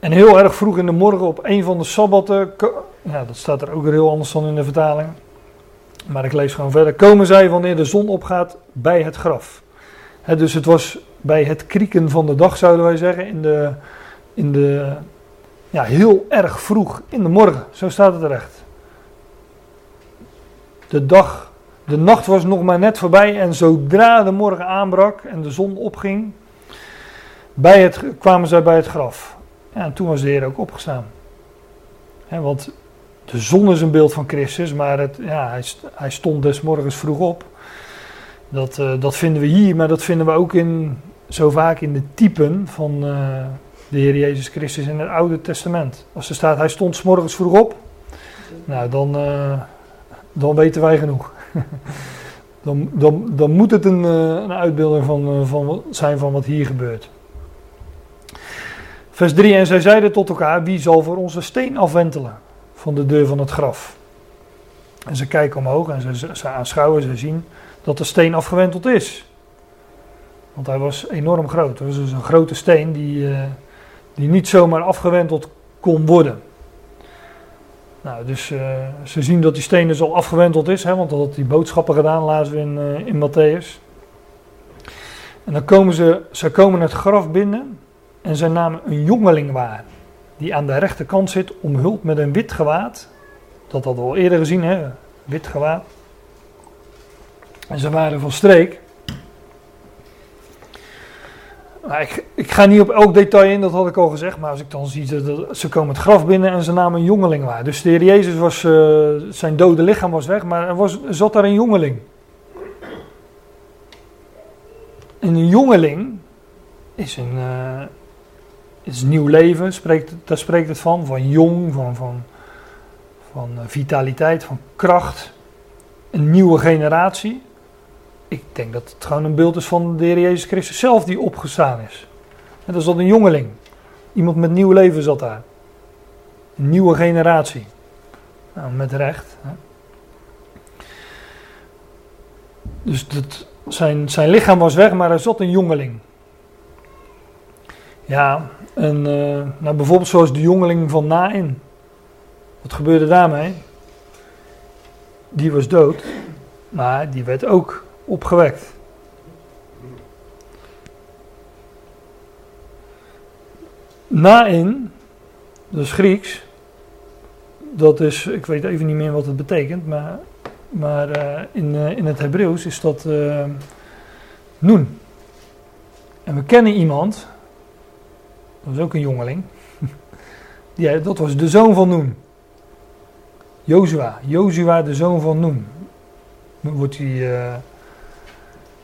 En heel erg vroeg in de morgen op een van de sabbatten, ja, dat staat er ook weer heel anders dan in de vertaling. Maar ik lees gewoon verder. Komen zij wanneer de zon opgaat bij het graf. Dus het was bij het krieken van de dag, zouden wij zeggen. In de, in de, ja, heel erg vroeg in de morgen. Zo staat het terecht. De dag, de nacht was nog maar net voorbij. En zodra de morgen aanbrak en de zon opging, bij het, kwamen zij bij het graf. En toen was de Heer ook opgestaan. Want de zon is een beeld van Christus, maar het, ja, hij, hij stond des morgens vroeg op. Dat, uh, dat vinden we hier, maar dat vinden we ook in, zo vaak in de typen van uh, de Heer Jezus Christus in het Oude Testament. Als er staat, hij stond s morgens vroeg op, nou dan, uh, dan weten wij genoeg. dan, dan, dan moet het een, een uitbeelding van, van zijn van wat hier gebeurt. Vers 3, en zij zeiden tot elkaar, wie zal voor onze steen afwentelen? Van de deur van het graf. En ze kijken omhoog en ze, aanschouwen, ze zien dat de steen afgewenteld is. Want hij was enorm groot. Het was dus een grote steen die, uh, die niet zomaar afgewenteld kon worden. Nou, dus uh, ze zien dat die steen dus al afgewenteld is, hè, want dat had die boodschappen gedaan, lazen we in, uh, in Matthäus. En dan komen ze, ze komen het graf binnen en ze namen een jongeling waar die aan de rechterkant zit, omhuld met een wit gewaad. Dat hadden we al eerder gezien, hè? wit gewaad. En ze waren van streek. Nou, ik, ga niet op elk detail in, dat had ik al gezegd. Maar als ik dan zie, dat, ze komen het graf binnen en ze namen een jongeling waar. Dus de Heer Jezus was, uh, zijn dode lichaam was weg, maar er, was, zat daar een jongeling. En een jongeling is een, uh, het is nieuw leven, spreekt, daar spreekt het van. Van jong, van, van, van eh, vitaliteit, van kracht. Een nieuwe generatie. Ik denk dat het gewoon een beeld is van de Heer Jezus Christus zelf die opgestaan is. En dat is dat een jongeling. Iemand met nieuw leven zat daar. Een nieuwe generatie. Nou, met recht. Hè. Dus dat, zijn, zijn lichaam was weg, maar er zat een jongeling. Ja, en uh, nou bijvoorbeeld zoals de jongeling van Nain. Wat gebeurde daarmee? Die was dood, maar die werd ook opgewekt. Nain, dat is Grieks. Dat is, ik weet even niet meer wat het betekent, maar, maar uh, in, uh, in het Hebreeuws is dat uh, Noen. En we kennen iemand dat was ook een jongeling. ja, dat was de zoon van Noen. Jozua. Jozua, de zoon van Noen. wordt hij eh,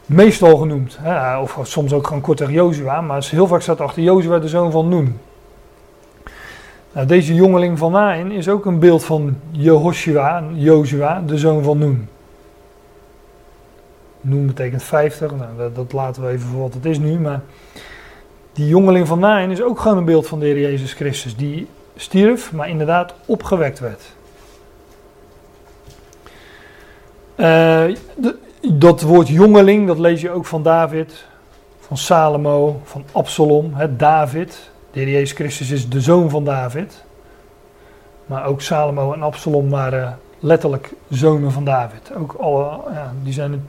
meestal genoemd. Hè? Of soms ook gewoon kortweg Jozua, maar heel vaak staat achter Jozua de zoon van Noem. Nou, deze jongeling van Nain is ook een beeld van Jehoshua, Jozua, de zoon van Noem. Noem betekent 50, nou, dat, dat, laten we even voor wat het is nu, maar die jongeling van Nain is ook gewoon een beeld van de Heer Jezus Christus, die stierf, maar inderdaad opgewekt werd. Uh, dat woord jongeling, dat lees je ook van David, van Salomo, van Absalom, hè, David. De Heer Jezus Christus is de zoon van David. Maar ook Salomo en Absalom waren letterlijk zonen van David. Ook alle, ja, die, zijn,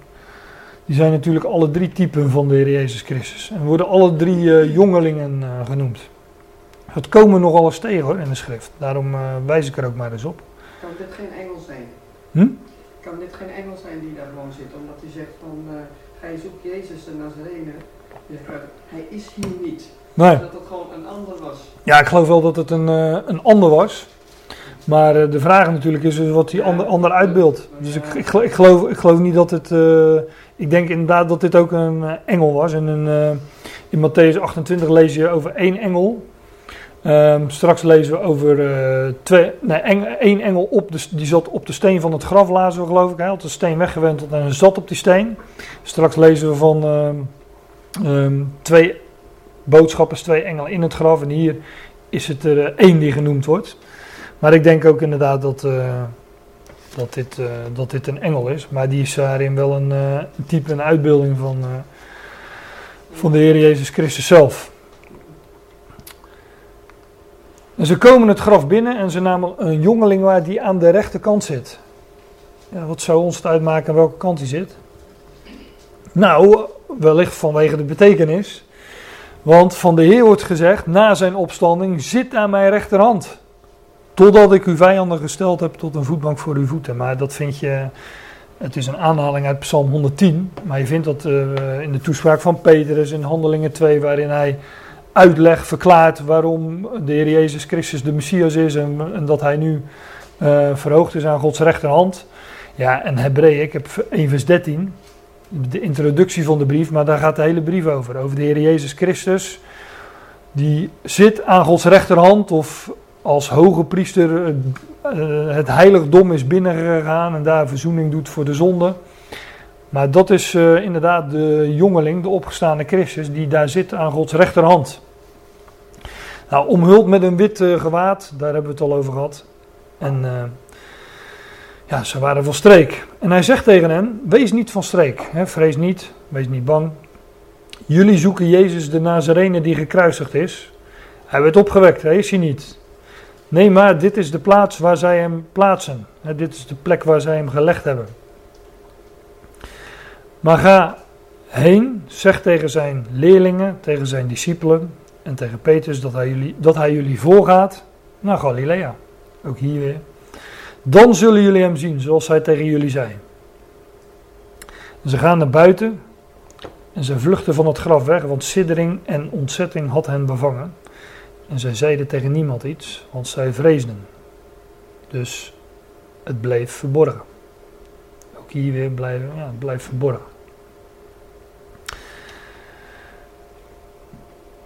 die zijn natuurlijk alle drie typen van de Heer Jezus Christus. En worden alle drie uh, jongelingen uh, genoemd. Het komen nogal eens tegen hoor, in de schrift. Daarom uh, wijs ik er ook maar eens op. Kan dit geen Engels zijn? Hm? Kan dit geen Engels zijn die daar gewoon zit? Omdat hij zegt van, hij zoekt Jezus de Nazarene. Hij is hier niet. Nee. Dat het gewoon een ander was. Ja, ik geloof wel dat het een, een ander was. Maar uh, de vraag natuurlijk is dus wat die ander, ander uitbeeldt. Dus ik, ik, geloof, ik geloof niet dat het. Uh, ik denk inderdaad dat dit ook een engel was. En in, in Matthäus 28 lees je over één engel. Um, straks lezen we over twee, nee, één engel op die zat op de steen van het graf, lazen we geloof ik. Hij had de steen weggewenteld en zat op die steen. Straks lezen we van um, twee boodschappers, twee engelen in het graf. En hier is het er één die genoemd wordt. Maar ik denk ook inderdaad dat, uh, dat, dit, uh, dat dit een engel is. Maar die is daarin wel een, een type, een uitbeelding van, van de Heer Jezus Christus zelf. En ze komen het graf binnen en ze namen een jongeling waar die aan de rechterkant zit. Ja, wat zou ons het uitmaken aan welke kant hij zit? Nou, wellicht vanwege de betekenis. Want van de Heer wordt gezegd, na zijn opstanding, zit aan mijn rechterhand. Totdat ik uw vijanden gesteld heb tot een voetbank voor uw voeten. Maar dat vind je, het is een aanhaling uit Psalm 110. Maar je vindt dat uh, in de toespraak van Petrus in Handelingen 2, waarin hij uitlegt, verklaart waarom de Heer Jezus Christus de Messias is. En, en dat hij nu uh, verhoogd is aan Gods rechterhand. Ja, en Hebreeën, ik heb 1 vers 13 de introductie van de brief, maar daar gaat de hele brief over. Over de Heer Jezus Christus. Die zit aan Gods rechterhand of als hoge priester uh, het heiligdom is binnengegaan en daar verzoening doet voor de zonde. Maar dat is uh, inderdaad de jongeling, de opgestaande Christus, die daar zit aan Gods rechterhand. Nou, omhuld met een wit gewaad, daar hebben we het al over gehad. En ja, ze waren van streek. En hij zegt tegen hen: Wees niet van streek, hè, vrees niet, wees niet bang. Jullie zoeken Jezus de Nazarene die gekruisigd is. Hij werd opgewekt, hij is hij niet. Nee, maar dit is de plaats waar zij hem plaatsen. Dit is de plek waar zij hem gelegd hebben. Maar ga heen, zeg tegen zijn leerlingen, tegen zijn discipelen en tegen Petrus dat hij jullie, dat hij jullie voorgaat naar Galilea. Ook hier weer. Dan zullen jullie hem zien, zoals hij tegen jullie zei. Ze gaan naar buiten en ze vluchten van het graf weg, want siddering en ontzetting had hen bevangen. En zij zeiden tegen niemand iets, want zij vreesden. Dus het bleef verborgen. Ook hier weer blijven, ja, het blijft verborgen.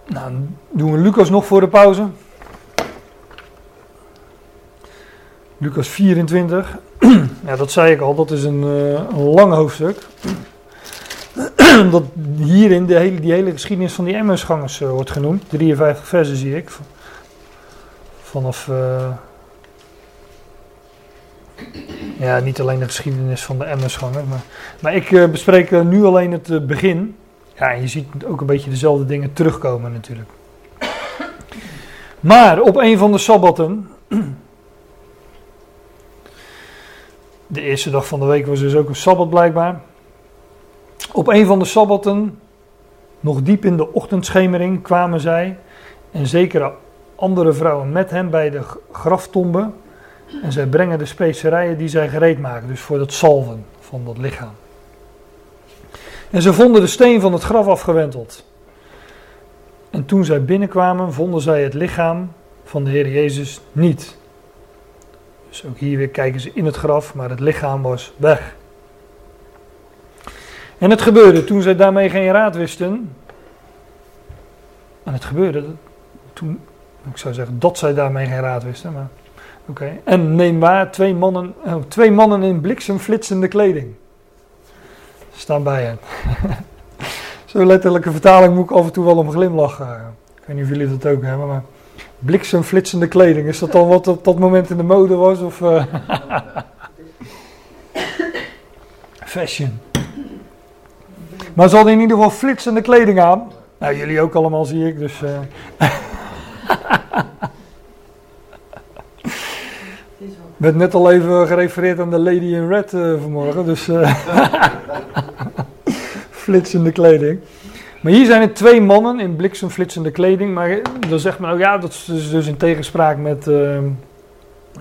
Nou, doen we Lucas nog voor de pauze. Lucas 24. ja, dat zei ik al, dat is een, uh, een lang hoofdstuk. dat hierin de hele, die hele geschiedenis van die Emmersgangers uh, wordt genoemd. 53 versen zie ik. Vanaf. Uh, ja, niet alleen de geschiedenis van de Emmersgangers. Maar, maar ik bespreek nu alleen het begin. Ja, en je ziet ook een beetje dezelfde dingen terugkomen natuurlijk. Maar op een van de sabbatten De eerste dag van de week was dus ook een sabbat blijkbaar. Op een van de sabbatten, nog diep in de ochtendschemering, kwamen zij en zekere andere vrouwen met hem bij de graftombe. En zij brengen de specerijen die zij gereed maken, dus voor het salven van dat lichaam. En ze vonden de steen van het graf afgewenteld. En toen zij binnenkwamen, vonden zij het lichaam van de Heer Jezus niet. Dus ook hier weer kijken ze in het graf, maar het lichaam was weg. En het gebeurde toen zij daarmee geen raad wisten. En het gebeurde toen, ik zou zeggen dat zij daarmee geen raad wisten, maar oké. En neem waar, twee mannen, oh, twee mannen in bliksemflitsende kleding. Staan bij hen. Zo'n letterlijke vertaling moet ik af en toe wel om glimlachen. Ik weet niet of jullie dat ook hebben, maar bliksemflitsende kleding. Is dat dan wat op dat moment in de mode was? Of, uh... Fashion. Maar ze hadden in ieder geval flitsende kleding aan. Nou, jullie ook allemaal zie ik, dus... Uh... werd net al even gerefereerd aan de Lady in Red uh, vanmorgen, dus... flitsende kleding. Maar hier zijn er twee mannen in bliksemflitsende kleding. Maar dan zegt men ook, ja, dat is dus, dus in tegenspraak met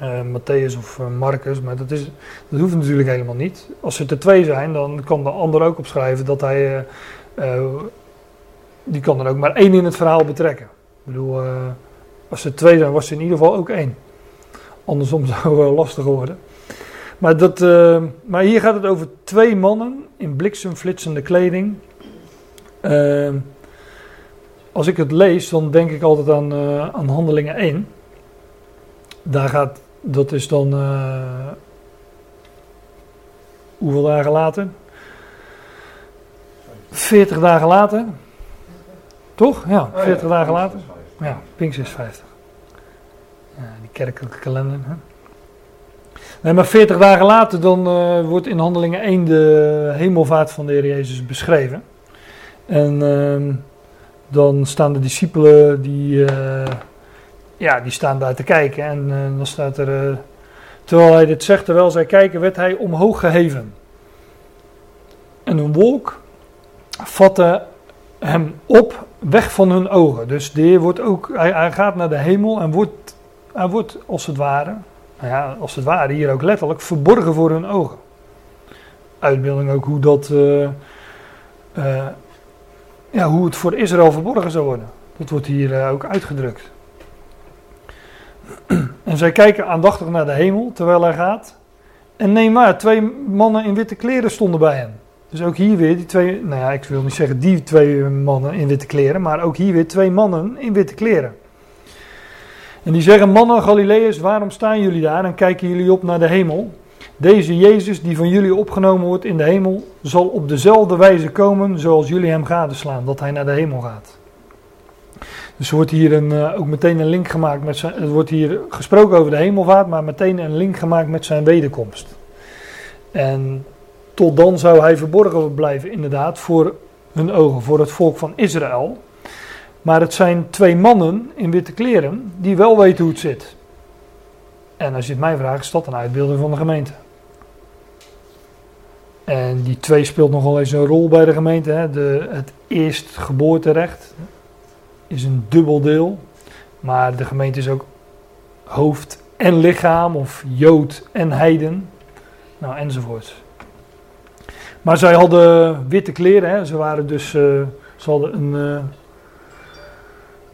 uh, Matthäus of uh, Marcus. Maar dat, is, dat hoeft natuurlijk helemaal niet. Als het er twee zijn, dan kan de ander ook opschrijven dat hij. die kan er ook maar één in het verhaal betrekken. Ik bedoel, als er twee zijn, was er in ieder geval ook één. Andersom zou het lastiger worden. Maar, dat, maar hier gaat het over twee mannen in bliksemflitsende kleding. Als ik het lees, dan denk ik altijd aan, aan Handelingen 1. Daar gaat, dat is dan. Uh, hoeveel dagen later? 40 dagen later. Toch? Ja, 40 oh, ja, dagen later. Ja, Pinks is 50. Ja, die kerkelijke kalender. Hè? Nee, maar 40 dagen later dan uh, wordt in Handelingen 1 de hemelvaart van de Heer Jezus beschreven. En uh, dan staan de discipelen die, uh, ja, die staan daar te kijken. En uh, dan staat er, terwijl hij dit zegt, terwijl zij kijken, werd hij omhoog geheven. En een wolk vatte hem op, weg van hun ogen. Dus de Heer wordt ook, hij, gaat naar de hemel en wordt, hij wordt als het ware, nou ja, als het ware hier ook letterlijk, verborgen voor hun ogen. Uitbeelding ook hoe dat ja, hoe het voor Israël verborgen zou worden. Dat wordt hier ook uitgedrukt. En zij kijken aandachtig naar de hemel terwijl hij gaat. En neem maar, twee mannen in witte kleren stonden bij hen. Dus ook hier weer die twee, nou ja, ik wil niet zeggen die twee mannen in witte kleren, maar ook hier weer twee mannen in witte kleren. En die zeggen, mannen Galileërs, waarom staan jullie daar en kijken jullie op naar de hemel? Deze Jezus die van jullie opgenomen wordt in de hemel, zal op dezelfde wijze komen zoals jullie hem gadeslaan, dat hij naar de hemel gaat. Dus er wordt hier een, uh, ook meteen een link gemaakt met zijn, er wordt hier gesproken over de hemelvaart, maar meteen een link gemaakt met zijn wederkomst. En tot dan zou hij verborgen blijven, inderdaad, voor hun ogen, voor het volk van Israël. Maar het zijn twee mannen in witte kleren die wel weten hoe het zit. En als je het mij vraagt, is dat een uitbeelding van de gemeente. En die twee speelt nogal eens een rol bij de gemeente. Hè. De, het eerstgeboorterecht is een dubbel deel. Maar de gemeente is ook hoofd en lichaam, of jood en heiden. Nou, enzovoort. Maar zij hadden witte kleren. Hè. Ze waren dus. Uh, ze hadden een. Uh,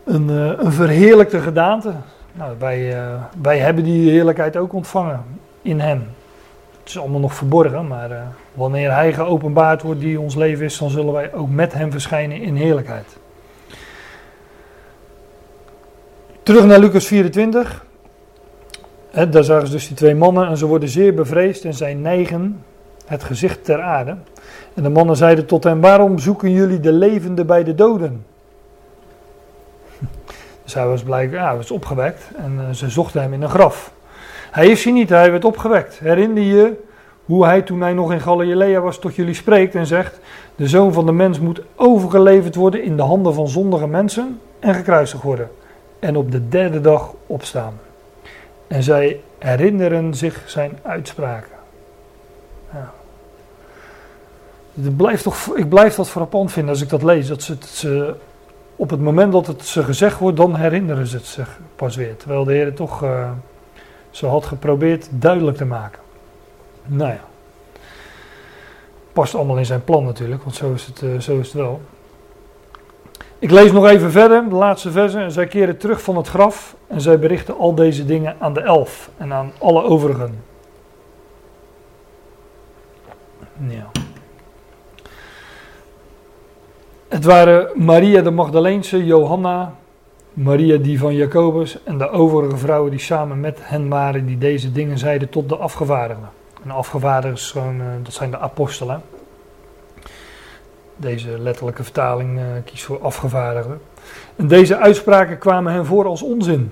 een, uh, een verheerlijkte gedaante. Nou, wij, wij hebben die heerlijkheid ook ontvangen in hem. Het is allemaal nog verborgen, maar wanneer Hij geopenbaard wordt die ons leven is, dan zullen wij ook met Hem verschijnen in heerlijkheid. Terug naar Lucas 24. daar zagen ze dus die twee mannen en ze worden zeer bevreesd en zij neigen het gezicht ter aarde. En de mannen zeiden tot hem, waarom zoeken jullie de levende bij de doden? Dus hij was blijkbaar ja, hij was opgewekt en uh, ze zochten hem in een graf. Hij is hier niet, hij werd opgewekt. Herinner je hoe hij toen hij nog in Galilea was tot jullie spreekt en zegt: De zoon van de mens moet overgeleverd worden in de handen van zondige mensen en gekruisigd worden. En op de derde dag opstaan. En zij herinneren zich zijn uitspraken. Het blijft toch, ik blijf dat frappant vinden als ik dat lees. Dat ze, op het moment dat het ze gezegd wordt, dan herinneren ze het zich pas weer. Terwijl de Heer toch. Uh, ze had geprobeerd duidelijk te maken. Nou ja. Past allemaal in zijn plan natuurlijk, want zo is het, uh, zo is het wel. Ik lees nog even verder, de laatste versen. En zij keren terug van het graf en zij berichten al deze dingen aan de elf en aan alle overigen. Ja. Het waren Maria de Magdaleense, Johanna, Maria die van Jacobus en de overige vrouwen die samen met hen waren, die deze dingen zeiden tot de afgevaardigden. En afgevaardigden is gewoon, eh, dat zijn de apostelen. Deze letterlijke vertaling uh, kiest voor afgevaardigden. En deze uitspraken kwamen hen voor als onzin.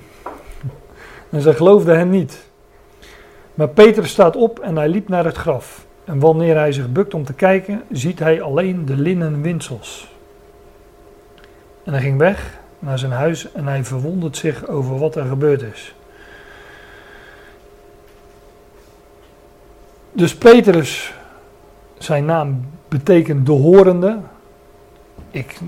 En zij geloofden hen niet. Maar Petrus staat op en hij liep naar het graf. En wanneer hij zich bukt om te kijken, ziet hij alleen de linnen winsels. En hij ging weg naar zijn huis en hij verwondert zich over wat er gebeurd is. Dus Petrus, zijn naam betekent de horende. Ik,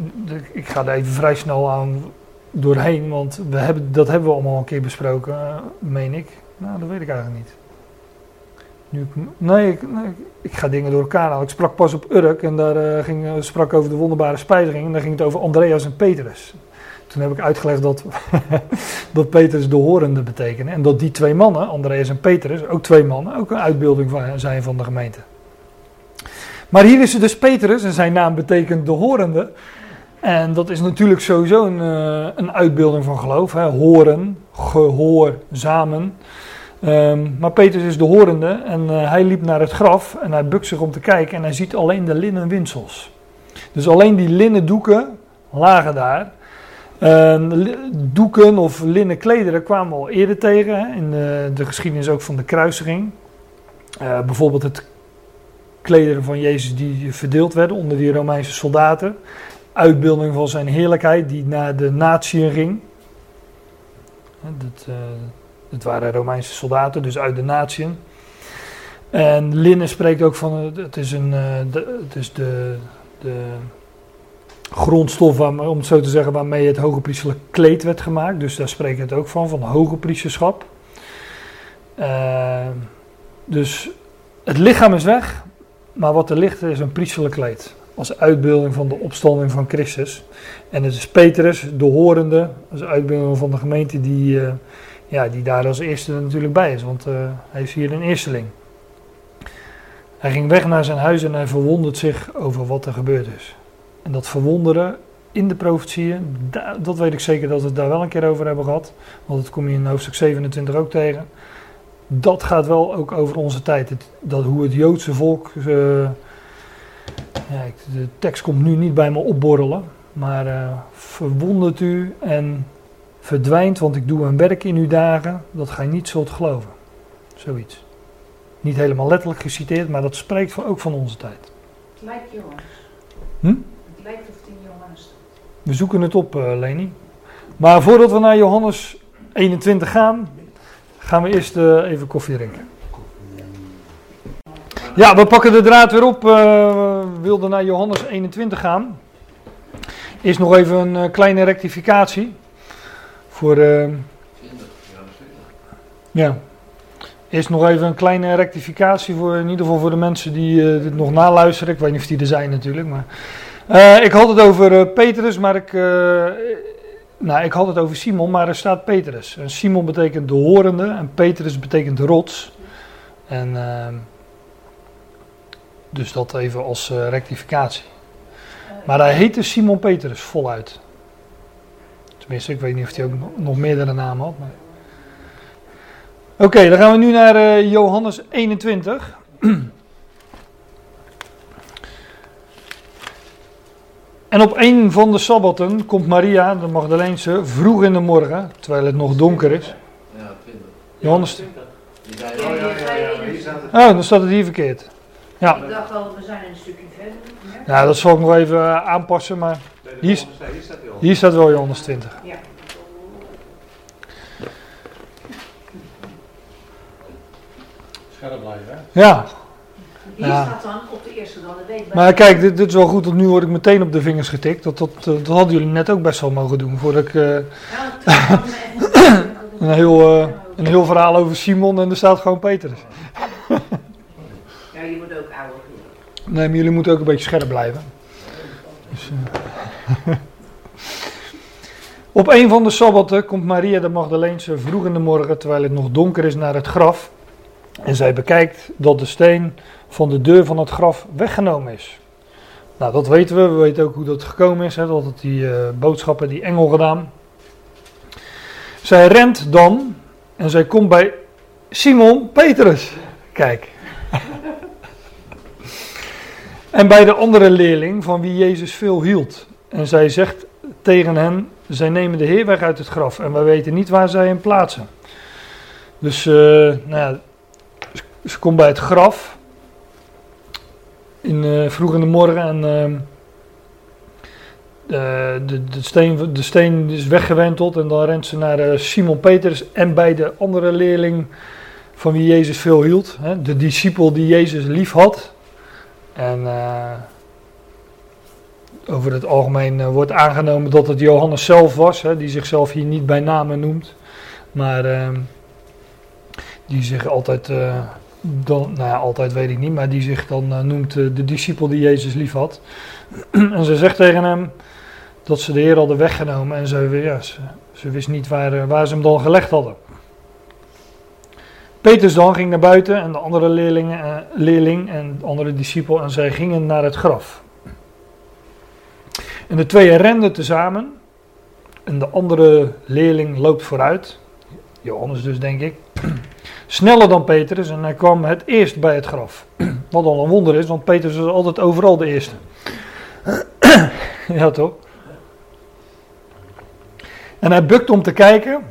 ik ga daar even vrij snel aan doorheen, want we hebben, dat hebben we allemaal een keer besproken, uh, meen ik. Nou, dat weet ik eigenlijk niet. Nu, nee, ik, ik ga dingen door elkaar halen. Ik sprak pas op Urk en daar uh, ging, sprak over de wonderbare spijziging. En daar ging het over Andreas en Petrus. Toen heb ik uitgelegd dat, dat Petrus de horende betekenen. En dat die twee mannen, Andreas en Petrus, ook twee mannen, ook een uitbeelding zijn van de gemeente. Maar hier is het dus Petrus en zijn naam betekent de horende. En dat is natuurlijk sowieso een, uh, een uitbeelding van geloof. Hè? Horen, gehoor, samen. Um, maar Petrus is de horende en uh, hij liep naar het graf en hij bukt zich om te kijken en hij ziet alleen de linnen winsels. Dus alleen die linnen doeken lagen daar. Uh, doeken of linnen klederen kwamen we al eerder tegen hè, in de, de, geschiedenis ook van de kruisiging. Uh, bijvoorbeeld het klederen van Jezus die verdeeld werden onder die Romeinse soldaten. Uitbeelding van zijn heerlijkheid die naar de natieën ging. Dat, uh, het waren Romeinse soldaten, dus uit de natieën. En linnen spreekt ook van, het is, een, de, het is de, de grondstof, waar, om het zo te zeggen, waarmee het hoge priesterlijk kleed werd gemaakt. Dus daar spreekt het ook van, van hoge priesterschap. Uh, dus het lichaam is weg, maar wat er ligt is een priesterlijk kleed. Als uitbeelding van de opstanding van Christus. En het is Petrus, de horende, als uitbeelding van de gemeente die, uh, ja, die daar als eerste natuurlijk bij is. Want uh, hij is hier een eersteling. Hij ging weg naar zijn huis en hij verwondert zich over wat er gebeurd is. En dat verwonderen in de profetieën, dat weet ik zeker dat we het daar wel een keer over hebben gehad. Want dat kom je in hoofdstuk 27 ook tegen. Dat gaat wel ook over onze tijd. Het, dat hoe het Joodse volk. Uh, ja, de tekst komt nu niet bij me opborrelen. Maar uh, verwondert u en verdwijnt, want ik doe een werk in uw dagen. Dat gij niet zult geloven. Zoiets. Niet helemaal letterlijk geciteerd, maar dat spreekt ook van onze tijd. Het lijkt Johannes. Hm? Het lijkt of het in Johannes staat. We zoeken het op, uh, Leni. Maar voordat we naar Johannes 21 gaan, gaan we eerst uh, even koffie drinken. Ja, we pakken de draad weer op. Uh, we wilden naar Johannes 21 gaan. Eerst nog even een uh, kleine rectificatie. Voor. Ja. Eerst nog even een kleine rectificatie voor in ieder geval voor de mensen die dit nog naluisteren. Ik weet niet of die er zijn natuurlijk, maar. Ik had het over Petrus, maar ik. Nou, ik had het over Simon, maar er staat Petrus. En Simon betekent de horende en Petrus betekent rots. En. dus dat even als rectificatie. Maar hij heette Simon Petrus voluit. Tenminste, ik weet niet of hij ook nog meerdere namen had. Maar... Oké, dan gaan we nu naar uh, Johannes 21. en op een van de sabbatten komt Maria, de Magdaleense, vroeg in de morgen, terwijl het nog donker is. Ja, 20. Johannes. Ja, ja, ja, Oh, dan staat het hier verkeerd. Ja. Ik dacht al, we zijn een stukje verder. Ja, dat zal ik nog even uh, aanpassen, maar hier, hier staat wel Johannes 20. Ja. Scherp blijven, hè? Ja. Hier Ja. staat dan op de eerste dan de week bij. Maar kijk, dit, dit is wel goed, want nu word ik meteen op de vingers getikt. Dat, dat, eh, dat hadden jullie net ook best wel mogen doen, voordat ik eh, Ja, een, heel, eh, een heel verhaal over Simon en er staat gewoon Petrus. Ja, je wordt ook ouder. Nee, maar jullie moeten ook een beetje scherp blijven. Dus, eh. Op een van de sabbatten komt Maria de Magdaleense vroeg in de morgen, terwijl het nog donker is, naar het graf. En zij bekijkt dat de steen van de deur van het graf weggenomen is. Nou, dat weten we. We weten ook hoe dat gekomen is. Hè? Dat had die uh, boodschappen, die engel gedaan. Zij rent dan en zij komt bij Simon Petrus. Kijk. en bij de andere leerling van wie Jezus veel hield. En zij zegt tegen hen: Zij nemen de Heer weg uit het graf en wij weten niet waar zij hem plaatsen. Dus, uh, nou ja, ze komt bij het graf. In, uh, vroeg in de morgen en. Uh, de, de, steen, de steen is weggewenteld en dan rent ze naar Simon Petrus en bij de andere leerling van wie Jezus veel hield. Hè, de discipel die Jezus lief had. En over het algemeen wordt aangenomen dat het Johannes zelf was, hè, die zichzelf hier niet bij namen noemt. Maar uh, die zich altijd, dan, nou altijd weet ik niet, maar die zich dan noemt de discipel die Jezus lief had. en ze zegt tegen hem dat ze de Heer hadden weggenomen en ze, ja, ze, wist niet waar, waar ze hem dan gelegd hadden. Petrus dan ging naar buiten en de andere leerlingen, eh, leerling en de andere discipel en zij gingen naar het graf. En de tweeën renden tezamen en de andere leerling loopt vooruit, Johannes dus denk ik, sneller dan Petrus en hij kwam het eerst bij het graf. Wat al een wonder is, want Petrus was altijd overal de eerste. ja toch? En hij bukt om te kijken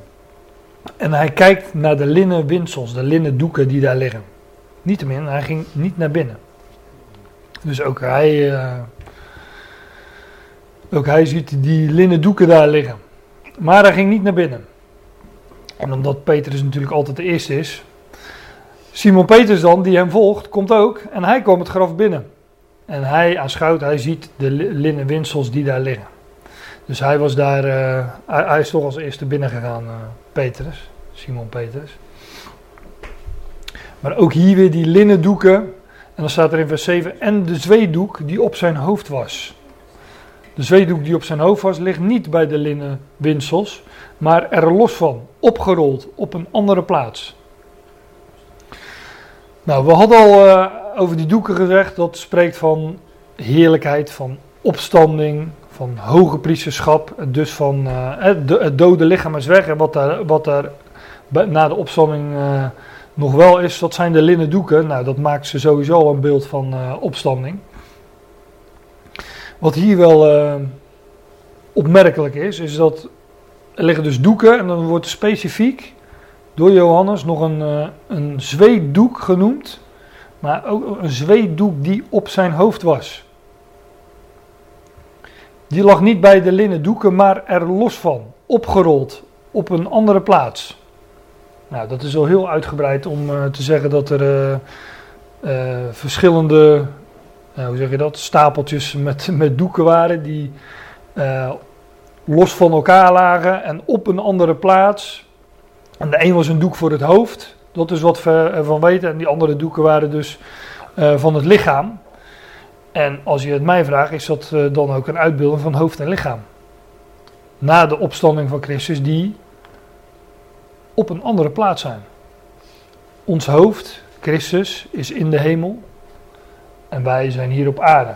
en hij kijkt naar de linnen windsels, de linnen doeken die daar liggen. Niettemin, hij ging niet naar binnen. Dus ook hij, uh, ook hij ziet die linnen doeken daar liggen. Maar hij ging niet naar binnen. En omdat Petrus natuurlijk altijd de eerste is. Simon Petrus dan, die hem volgt, komt ook. En hij komt het graf binnen. En hij aanschouwt, hij ziet de linnen windsels die daar liggen. Dus hij was daar, uh, hij, is toch als eerste binnen gegaan, uh, Petrus, Simon Petrus. Maar ook hier weer die linnen doeken. En dan staat er in vers 7, en de zweedoek die op zijn hoofd was. De zweedoek die op zijn hoofd was, ligt niet bij de linnen winsels, maar er los van, opgerold op een andere plaats. Nou, we hadden al uh, over die doeken gezegd, dat spreekt van heerlijkheid, van opstanding, van hoge priesterschap, dus van uh, het dode lichaam is weg en wat daar, wat daar na de opstanding uh, nog wel is, dat zijn de linnen doeken. Nou, dat maakt ze sowieso een beeld van opstanding. Wat hier wel opmerkelijk is, is dat er liggen dus doeken en dan wordt specifiek door Johannes nog een, een zweetdoek genoemd, maar ook een zweetdoek die op zijn hoofd was. Die lag niet bij de linnen doeken, maar er los van, opgerold op een andere plaats. Nou, dat is al heel uitgebreid om uh, te zeggen dat er uh, uh, verschillende, hoe zeg je dat, stapeltjes met, met doeken waren die los van elkaar lagen en op een andere plaats. En de een was een doek voor het hoofd, dat is wat we ervan weten, en die andere doeken waren dus van het lichaam. En als je het mij vraagt, is dat uh, dan ook een uitbeelding van hoofd en lichaam. Na de opstanding van Christus, die op een andere plaats zijn. Ons hoofd, Christus, is in de hemel en wij zijn hier op aarde.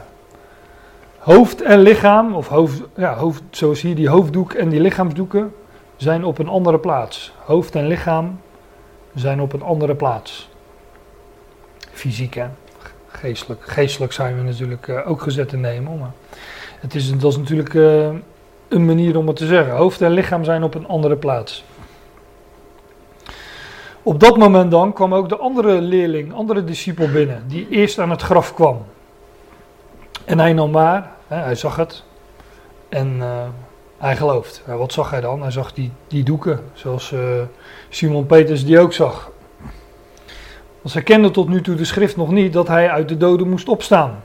Hoofd en lichaam, of hoofd, ja, hoofd, zoals hier die hoofddoek en die lichaamsdoeken, zijn op een andere plaats. Hoofd en lichaam zijn op een andere plaats. Fysiek, hè? geestelijk. Geestelijk zijn we natuurlijk uh, ook gezet in de. Maar het is, dat is natuurlijk uh, een manier om het te zeggen. Hoofd en lichaam zijn op een andere plaats. Op dat moment dan kwam ook de andere leerling, andere discipel binnen, die eerst aan het graf kwam. En hij nam waar, hij zag het en uh, hij gelooft. wat zag hij dan? Hij zag die, die doeken, zoals Simon Peters die ook zag. Want zij kenden tot nu toe de schrift nog niet dat hij uit de doden moest opstaan.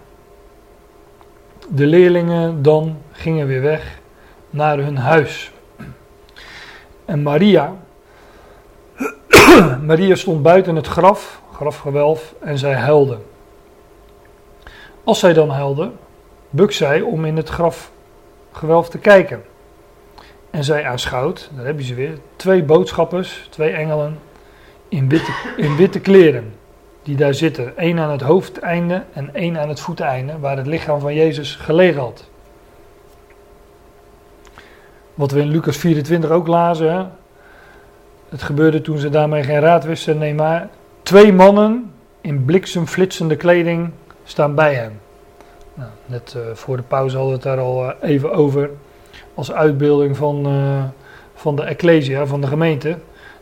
De leerlingen dan gingen weer weg naar hun huis. En Maria, Maria stond buiten het graf, grafgewelf, en zij huilde. Als zij dan huilde, buk zij om in het grafgewelf te kijken. En zij aanschouwt, daar heb je ze weer, twee boodschappers, twee engelen in witte, in witte kleren. die daar zitten. één aan het hoofdeinde en één aan het voeteinde, waar het lichaam van Jezus gelegen had. Wat we in Lucas 24 ook lazen. Hè? Het gebeurde toen ze daarmee geen raad wisten. Nee, maar twee mannen in bliksemflitsende kleding staan bij hem. Nou, net uh, voor de pauze hadden we het daar al uh, even over. Als uitbeelding van, uh, van de Ecclesia, van de gemeente.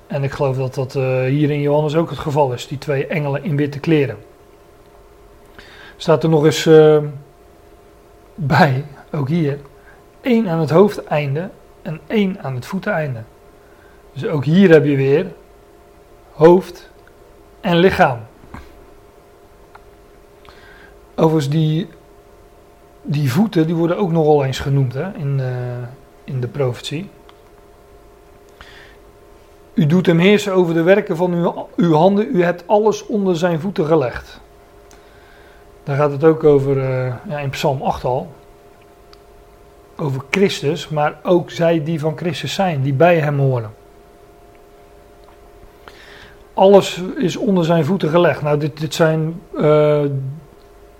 En ik geloof dat dat hier in Johannes ook het geval is. Die twee engelen in witte kleren. Staat er nog eens bij, ook hier. één aan het hoofdeinde en één aan het voeteinde. Dus ook hier heb je weer hoofd en lichaam. Overigens, die, die voeten die worden ook nogal eens genoemd hè, in, uh, in de profetie. U doet hem heersen over de werken van uw, uw handen. U hebt alles onder zijn voeten gelegd. Daar gaat het ook over uh, ja, in Psalm 8 al. Over Christus, maar ook zij die van Christus zijn, die bij hem horen alles is onder zijn voeten gelegd. Nou, dit, dit zijn. Uh,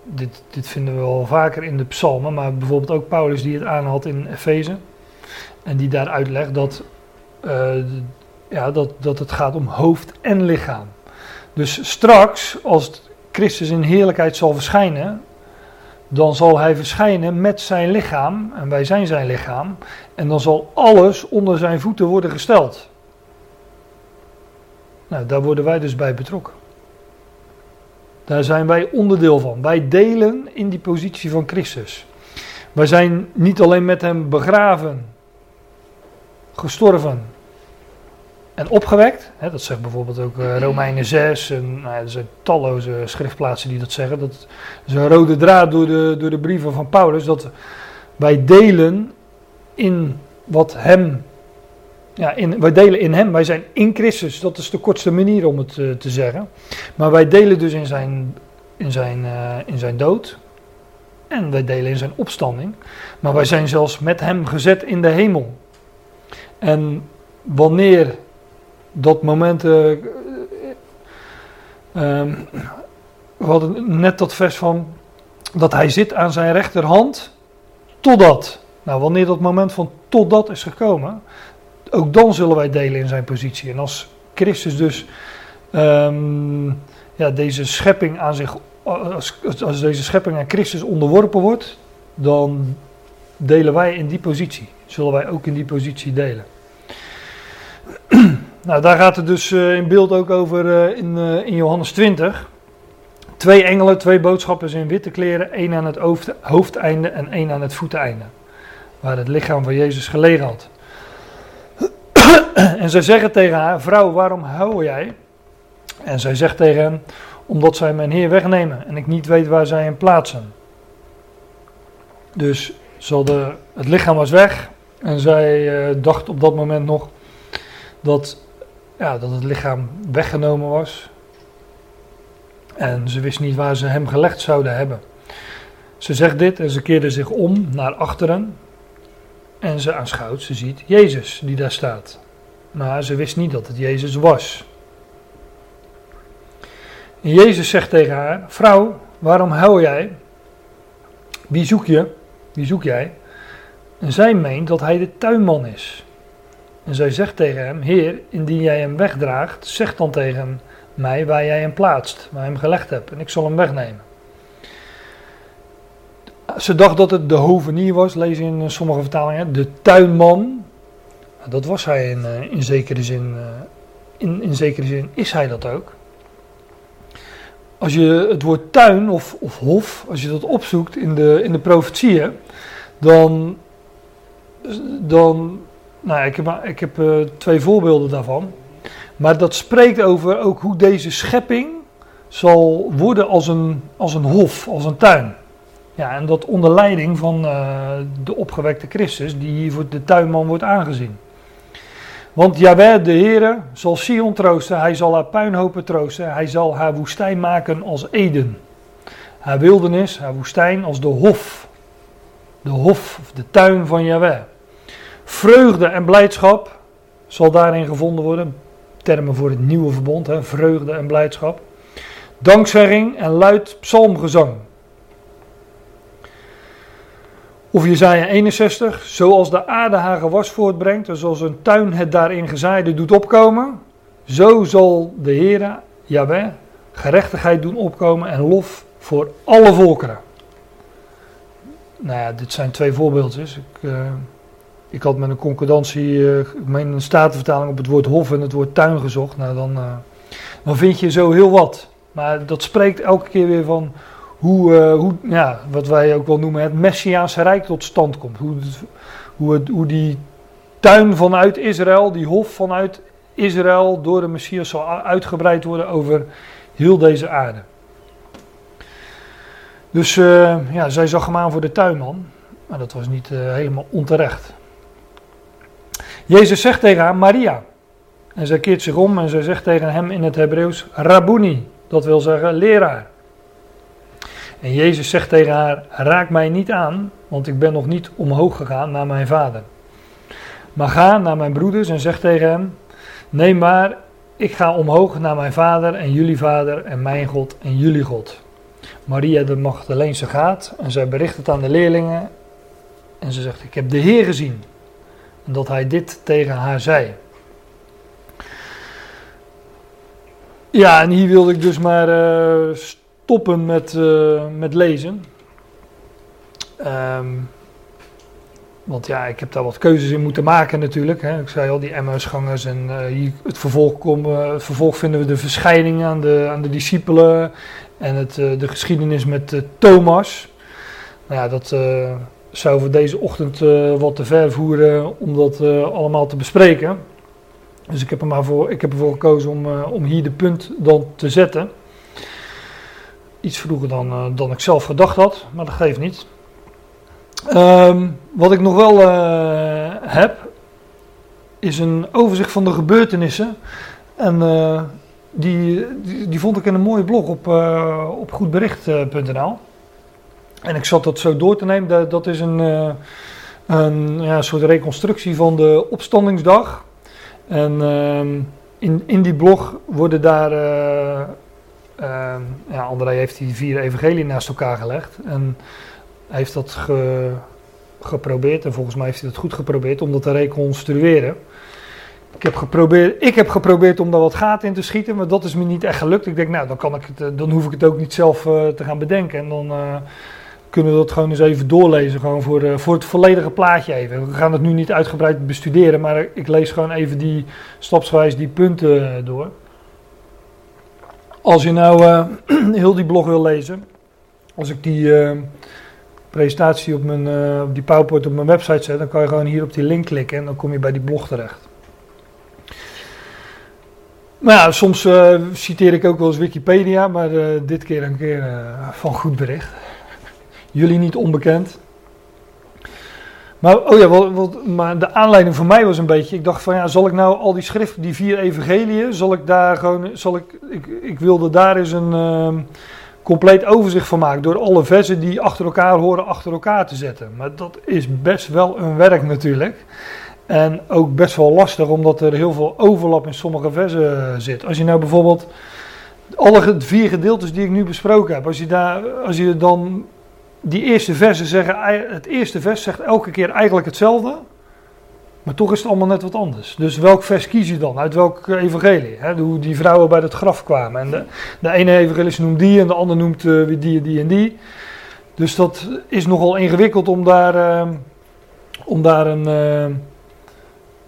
dit, dit vinden we wel vaker in de psalmen, maar bijvoorbeeld ook Paulus die het aanhaalt in Efeze. En die daar uitlegt dat, uh, ja, dat, dat het gaat om hoofd en lichaam. Dus straks, als Christus in heerlijkheid zal verschijnen, dan zal hij verschijnen met zijn lichaam, en wij zijn zijn lichaam, en dan zal alles onder zijn voeten worden gesteld. Nou, daar worden wij dus bij betrokken. Daar zijn wij onderdeel van. Wij delen in die positie van Christus. Wij zijn niet alleen met hem begraven, gestorven en opgewekt. Hè, dat zegt bijvoorbeeld ook uh, Romeinen 6. En, nou er zijn talloze schriftplaatsen die dat zeggen. Dat is een rode draad door de, door de brieven van Paulus. Dat wij delen in wat hem ja, in, wij delen in hem, wij zijn in Christus, dat is de kortste manier om het uh, te zeggen. Maar wij delen dus in zijn, in, zijn, uh, in zijn dood en wij delen in zijn opstanding. Maar wij zijn zelfs met hem gezet in de hemel. En wanneer dat moment. Uh, we hadden net dat vers van dat hij zit aan zijn rechterhand totdat. Nou, wanneer dat moment van totdat is gekomen, ook dan zullen wij delen in zijn positie. En als Christus dus um, ja, deze schepping aan zich, als, als deze schepping aan Christus onderworpen wordt, dan delen wij in die positie. Zullen wij ook in die positie delen. nou, daar gaat het dus uh, in beeld ook over uh, in, uh, in Johannes 20. Twee engelen, twee boodschappers in witte kleren, één aan het hoofdeinde en één aan het voeteinde. Waar het lichaam van Jezus gelegen had. En zij zeggen tegen haar: Vrouw, waarom huil jij? En zij zegt tegen hem: Omdat zij mijn Heer wegnemen en ik niet weet waar zij hem plaatsen. Dus de, het lichaam was weg en zij uh, dacht op dat moment nog dat, ja, dat het lichaam weggenomen was. En ze wist niet waar ze hem gelegd zouden hebben. Ze zegt dit en ze keerde zich om naar achteren. En ze aanschouwt, ze ziet Jezus die daar staat. Maar ze wist niet dat het Jezus was. En Jezus zegt tegen haar: Vrouw, waarom huil jij? Wie zoek je? Wie zoek jij? En zij meent dat hij de tuinman is. En zij zegt tegen hem: Heer, indien jij hem wegdraagt, zeg dan tegen mij waar jij hem plaatst, waar je hem gelegd hebt, en ik zal hem wegnemen. Ze dacht dat het de hovenier was, lees in sommige vertalingen, de tuinman. Dat was hij in, eh, in zekere zin. Eh, in, in zekere zin is hij dat ook. Als je het woord tuin of, of hof, als je dat opzoekt in de, in de profetieën, dan. dan nou, ik heb, ik heb uh, twee voorbeelden daarvan. Maar dat spreekt over ook hoe deze schepping zal worden als een, als een hof, als een tuin. Ja, en dat onder leiding van de opgewekte Christus, die hier voor de tuinman wordt aangezien. Want Jaweh, de Heere, zal Sion troosten, hij zal haar puinhopen troosten, hij zal haar woestijn maken als Eden. Haar wildernis, haar woestijn als de hof. De hof, of de tuin van Jaweh. Vreugde en blijdschap zal daarin gevonden worden. Termen voor het nieuwe verbond, hè, vreugde en blijdschap. dankzegging en luid psalmgezang. Of Jezaja 61, zoals de aarde haar gewas voortbrengt en zoals een tuin het daarin gezaaide doet opkomen, zo zal de Heere, Jahweh, gerechtigheid doen opkomen en lof voor alle volkeren. Nou ja, dit zijn twee voorbeeldjes. Ik, uh, ik had met een concordantie, uh, ik meen een statenvertaling op het woord hof en het woord tuin gezocht. Nou, dan, uh, dan vind je zo heel wat. Maar dat spreekt elke keer weer van hoe, uh, hoe ja, wat wij ook wel noemen het Messiaanse Rijk tot stand komt. Hoe, hoe, hoe die tuin vanuit Israël, die hof vanuit Israël door de Messias zal uitgebreid worden over heel deze aarde. Dus uh, ja, zij zag hem aan voor de tuinman, maar dat was niet uh, helemaal onterecht. Jezus zegt tegen haar Maria. En zij keert zich om en zij zegt tegen hem in het Hebreeuws Rabuni, dat wil zeggen leraar. En Jezus zegt tegen haar: Raak mij niet aan, want ik ben nog niet omhoog gegaan naar mijn vader. Maar ga naar mijn broeders en zeg tegen hem: Neem maar, ik ga omhoog naar mijn vader en jullie vader en mijn God en jullie God. Maria de Magdaleense gaat en zij bericht het aan de leerlingen. En ze zegt: Ik heb de Heer gezien. En dat hij dit tegen haar zei. Ja, en hier wilde ik dus maar uh, stoppen met, uh, met lezen. Um, want ja, ik heb daar wat keuzes in moeten maken natuurlijk. Hè. Ik zei al, die Emmausgangers en uh, hier het vervolg, komen, het vervolg vinden we de verschijning aan de, aan de discipelen. En het, de geschiedenis met Thomas. Nou ja, dat zou voor deze ochtend wat te ver voeren om dat allemaal te bespreken. Dus ik heb, er maar voor, ik heb ervoor gekozen om, om hier de punt dan te zetten. Iets vroeger dan, dan ik zelf gedacht had, maar dat geeft niet. Um, wat ik nog wel uh, heb, is een overzicht van de gebeurtenissen. En uh, die, die, die, vond ik in een mooie blog op, op goedbericht.nl. En ik zat dat zo door te nemen. Dat, dat is een, een ja, soort reconstructie van de opstandingsdag. En um, in, in die blog worden daar. Ja, André heeft die vier evangelieën naast elkaar gelegd. En heeft dat ge, geprobeerd, en volgens mij heeft hij dat goed geprobeerd, om dat te reconstrueren. Ik heb, geprobeerd, ik heb geprobeerd om daar wat gaten in te schieten, maar dat is me niet echt gelukt. Ik denk, nou, dan, kan ik het, dan hoef ik het ook niet zelf uh, te gaan bedenken. En dan uh, kunnen we dat gewoon eens even doorlezen, gewoon voor, voor het volledige plaatje even. We gaan het nu niet uitgebreid bestuderen, maar ik lees gewoon even die stapsgewijs die punten door. Als je nou heel die blog wil lezen, als ik die presentatie op, mijn, op die PowerPoint op mijn website zet, dan kan je gewoon hier op die link klikken en dan kom je bij die blog terecht. Maar ja, soms citeer ik ook wel eens Wikipedia, maar dit keer een keer van goed bericht. Jullie niet onbekend. Maar, oh ja, wat, maar de aanleiding voor mij was een beetje, ik dacht van ja, zal ik nou al die schriften, die vier evangeliën, zal ik daar gewoon, zal ik, ik, ik wilde daar eens een compleet overzicht van maken. Door alle versen die achter elkaar horen, achter elkaar te zetten. Maar dat is best wel een werk natuurlijk. En ook best wel lastig, omdat er heel veel overlap in sommige versen zit. Als je nou bijvoorbeeld alle vier gedeeltes die ik nu besproken heb, als je, daar, als je dan die eerste versen zeggen, het eerste vers zegt elke keer eigenlijk hetzelfde. Maar toch is het allemaal net wat anders. Dus welk vers kies je dan? Uit welk evangelie? Hè? Hoe die vrouwen bij het graf kwamen. En de, de ene evangelist noemt die en de ander noemt uh, weer die die en die. Dus dat is nogal ingewikkeld om daar, uh, om daar een,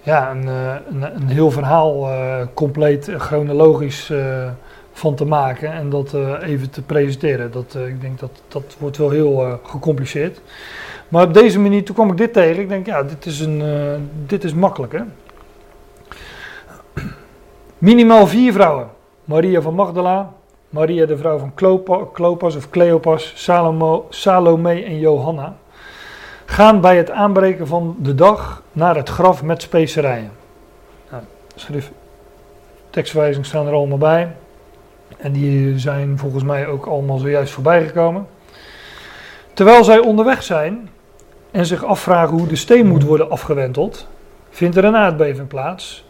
ja, een, een, een, heel verhaal compleet chronologisch van te maken. En dat even te presenteren. Dat, ik denk dat dat wordt wel heel gecompliceerd. Maar op deze manier, toen kwam ik dit tegen. Ik denk, ja, dit is, een, uh, dit is makkelijk, hè. Minimaal vier vrouwen. Maria van Magdala, Maria de vrouw van Klopas of Cleopas, Salome en Johanna. Gaan bij het aanbreken van de dag naar het graf met specerijen. Nou, schrift, tekstwijzingen staan er allemaal bij. En die zijn volgens mij ook allemaal zojuist voorbij gekomen. Terwijl zij onderweg zijn, en zich afvragen hoe de steen moet worden afgewenteld, vindt er een aardbeving plaats.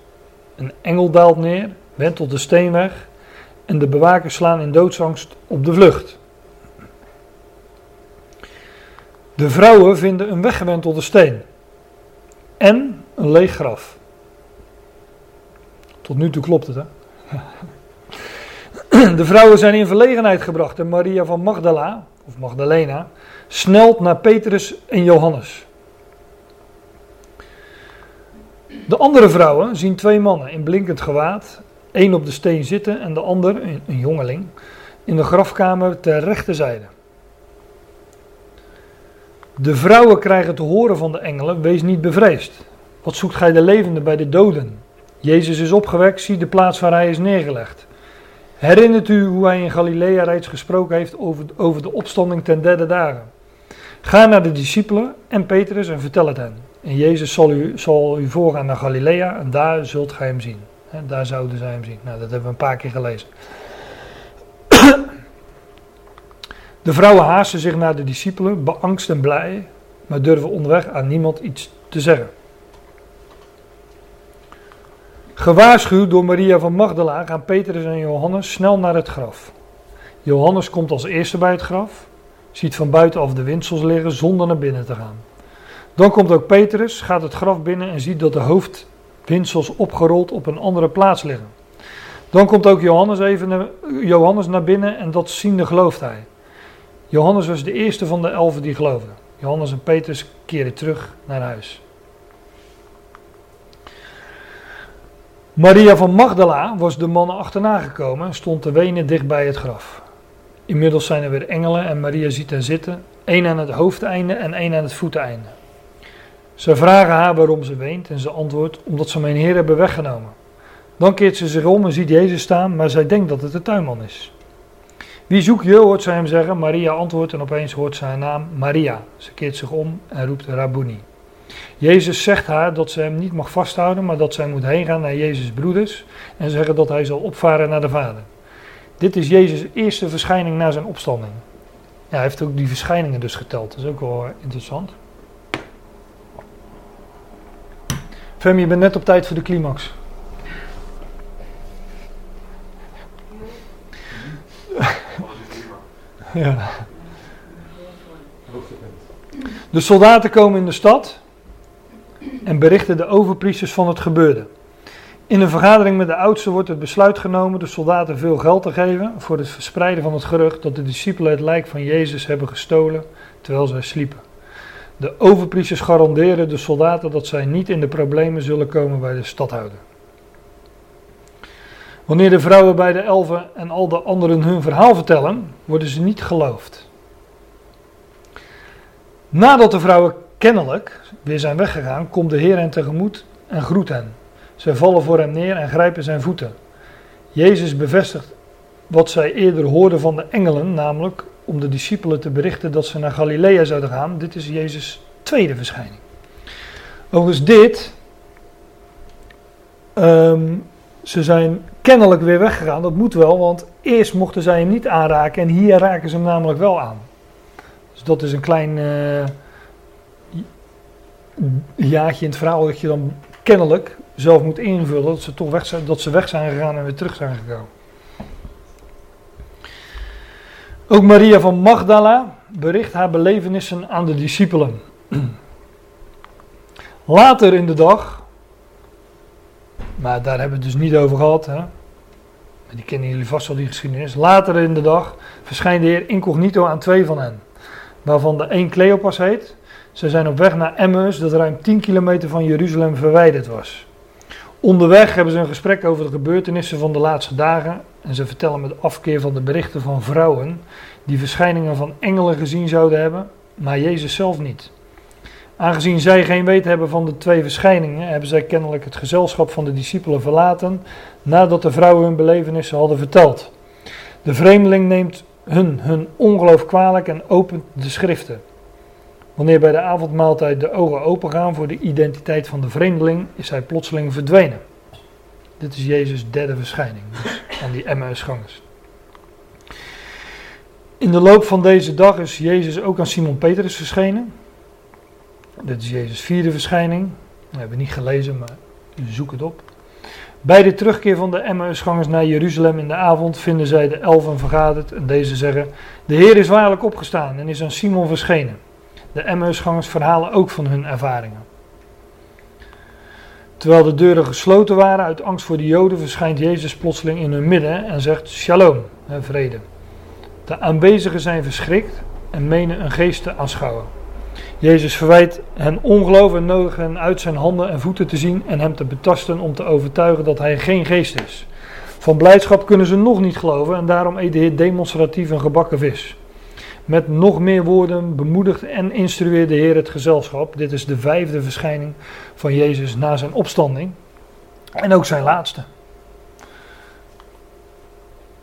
Een engel daalt neer, wentelt de steen weg en de bewakers slaan in doodsangst op de vlucht. De vrouwen vinden een weggewentelde steen en een leeg graf. Tot nu toe klopt het, hè? De vrouwen zijn in verlegenheid gebracht en Maria van Magdala, of Magdalena, snelt naar Petrus en Johannes. De andere vrouwen zien twee mannen in blinkend gewaad, één op de steen zitten en de ander, een jongeling, in de grafkamer ter rechterzijde. De vrouwen krijgen te horen van de engelen: Wees niet bevreesd. Wat zoekt gij de levende bij de doden? Jezus is opgewekt, zie de plaats waar hij is neergelegd. Herinnert u hoe hij in Galilea reeds gesproken heeft over, over de opstanding ten derde dagen? Ga naar de discipelen en Petrus en vertel het hen. En Jezus zal u, zal u voorgaan naar Galilea en daar zult gij hem zien. Daar zouden zij hem zien. Nou, dat hebben we een paar keer gelezen. De vrouwen haasten zich naar de discipelen, beangst en blij, maar durven onderweg aan niemand iets te zeggen. Gewaarschuwd door Maria van Magdala gaan Petrus en Johannes snel naar het graf. Johannes komt als eerste bij het graf, ziet van buitenaf de windsels liggen zonder naar binnen te gaan. Dan komt ook Petrus, gaat het graf binnen en ziet dat de hoofdwindsels opgerold op een andere plaats liggen. Dan komt ook Johannes even naar, Johannes naar binnen en dat ziende gelooft hij. Johannes was de eerste van de elfen die geloofden. Johannes en Petrus keren terug naar huis. Maria van Magdala was de mannen achterna gekomen en stond te wenen dicht bij het graf. Inmiddels zijn er weer engelen en Maria ziet hen zitten, één aan het hoofdeinde en één aan het voeteinde. Ze vragen haar waarom ze weent en ze antwoordt omdat ze mijn Heer hebben weggenomen. Dan keert ze zich om en ziet Jezus staan, maar zij denkt dat het de tuinman is. Wie zoek je, hoort zij hem zeggen. Maria antwoordt en opeens hoort ze haar naam Maria. Ze keert zich om en roept Rabuni. Jezus zegt haar dat ze hem niet mag vasthouden, maar dat zij moet heen gaan naar Jezus' broeders en zeggen dat hij zal opvaren naar de Vader. Dit is Jezus' eerste verschijning na zijn opstanding. Ja, hij heeft ook die verschijningen dus geteld. Dat is ook wel interessant. Fem, je bent net op tijd voor de climax. Ja. De soldaten komen in de stad en berichten de overpriesters van het gebeurde. In een vergadering met de oudsten wordt het besluit genomen de soldaten veel geld te geven voor het verspreiden van het gerucht dat de discipelen het lijk van Jezus hebben gestolen terwijl zij sliepen. De overpriesters garanderen de soldaten dat zij niet in de problemen zullen komen bij de stadhouder. Wanneer de vrouwen bij de elfen en al de anderen hun verhaal vertellen, worden ze niet geloofd. Nadat de vrouwen kennelijk weer zijn weggegaan, komt de Heer hen tegemoet en groet hen. Zij vallen voor hem neer en grijpen zijn voeten. Jezus bevestigt wat zij eerder hoorden van de engelen, namelijk om de discipelen te berichten dat ze naar Galilea zouden gaan. Dit is Jezus' tweede verschijning. Overigens dit, um, ze zijn kennelijk weer weggegaan. Dat moet wel, want eerst mochten zij hem niet aanraken en hier raken ze hem namelijk wel aan. Dus dat is een klein uh, jaartje in het verhaal dat je dan kennelijk zelf moet invullen dat ze toch weg zijn, dat ze weg zijn gegaan en weer terug zijn gekomen. Ook Maria van Magdala bericht haar belevenissen aan de discipelen. Later in de dag maar daar hebben we het dus niet over gehad. Hè? Die kennen jullie vast wel, die geschiedenis. Later in de dag verschijnt de Heer incognito aan twee van hen. Waarvan de een Cleopas heet. Ze zijn op weg naar Emmaus, dat ruim 10 kilometer van Jeruzalem verwijderd was. Onderweg hebben ze een gesprek over de gebeurtenissen van de laatste dagen. En ze vertellen met afkeer van de berichten van vrouwen die verschijningen van engelen gezien zouden hebben, maar Jezus zelf niet. Aangezien zij geen weet hebben van de twee verschijningen, hebben zij kennelijk het gezelschap van de discipelen verlaten nadat de vrouwen hun belevenissen hadden verteld. De vreemdeling neemt hun hun ongeloof kwalijk en opent de schriften. Wanneer bij de avondmaaltijd de ogen opengaan voor de identiteit van de vreemdeling, is hij plotseling verdwenen. Dit is Jezus' derde verschijning dus aan die Emmausgangers. In de loop van deze dag is Jezus ook aan Simon Petrus verschenen. Dit is Jezus' vierde verschijning. Dat hebben we niet gelezen, maar zoek het op. Bij de terugkeer van de Emmausgangers naar Jeruzalem in de avond vinden zij de elfen vergaderd en deze zeggen: De Heer is waarlijk opgestaan en is aan Simon verschenen. De Emmausgangers verhalen ook van hun ervaringen. Terwijl de deuren gesloten waren uit angst voor de Joden, verschijnt Jezus plotseling in hun midden en zegt: Shalom, hè, vrede. De aanwezigen zijn verschrikt en menen een geest te aanschouwen. Jezus verwijt hen ongeloof en nodigt hen uit zijn handen en voeten te zien en hem te betasten om te overtuigen dat hij geen geest is. Van blijdschap kunnen ze nog niet geloven en daarom eet de Heer demonstratief een gebakken vis. Met nog meer woorden bemoedigt en instrueert de Heer het gezelschap. Dit is de vijfde verschijning van Jezus na zijn opstanding. En ook zijn laatste.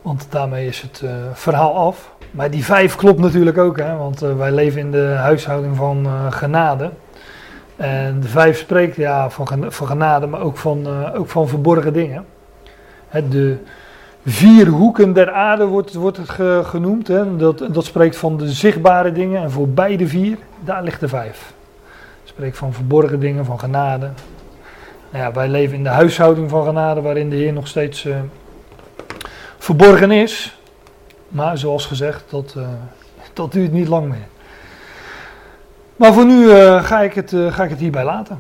Want daarmee is het uh, verhaal af. Maar die vijf klopt natuurlijk ook, hè, want uh, wij leven in de huishouding van uh, genade. En de vijf spreekt ja, van, van genade, maar ook van, ook van verborgen dingen. Hè, de vier hoeken der aarde wordt, wordt het ge, genoemd. Hè, dat, dat spreekt van de zichtbare dingen. En voor beide vier, daar ligt de vijf. Spreekt van verborgen dingen, van genade. Nou ja, wij leven in de huishouding van genade, waarin de Heer nog steeds verborgen is. Maar zoals gezegd, dat, uh, dat duurt niet lang meer. Maar voor nu uh, ga, ik het, ga ik het hierbij laten.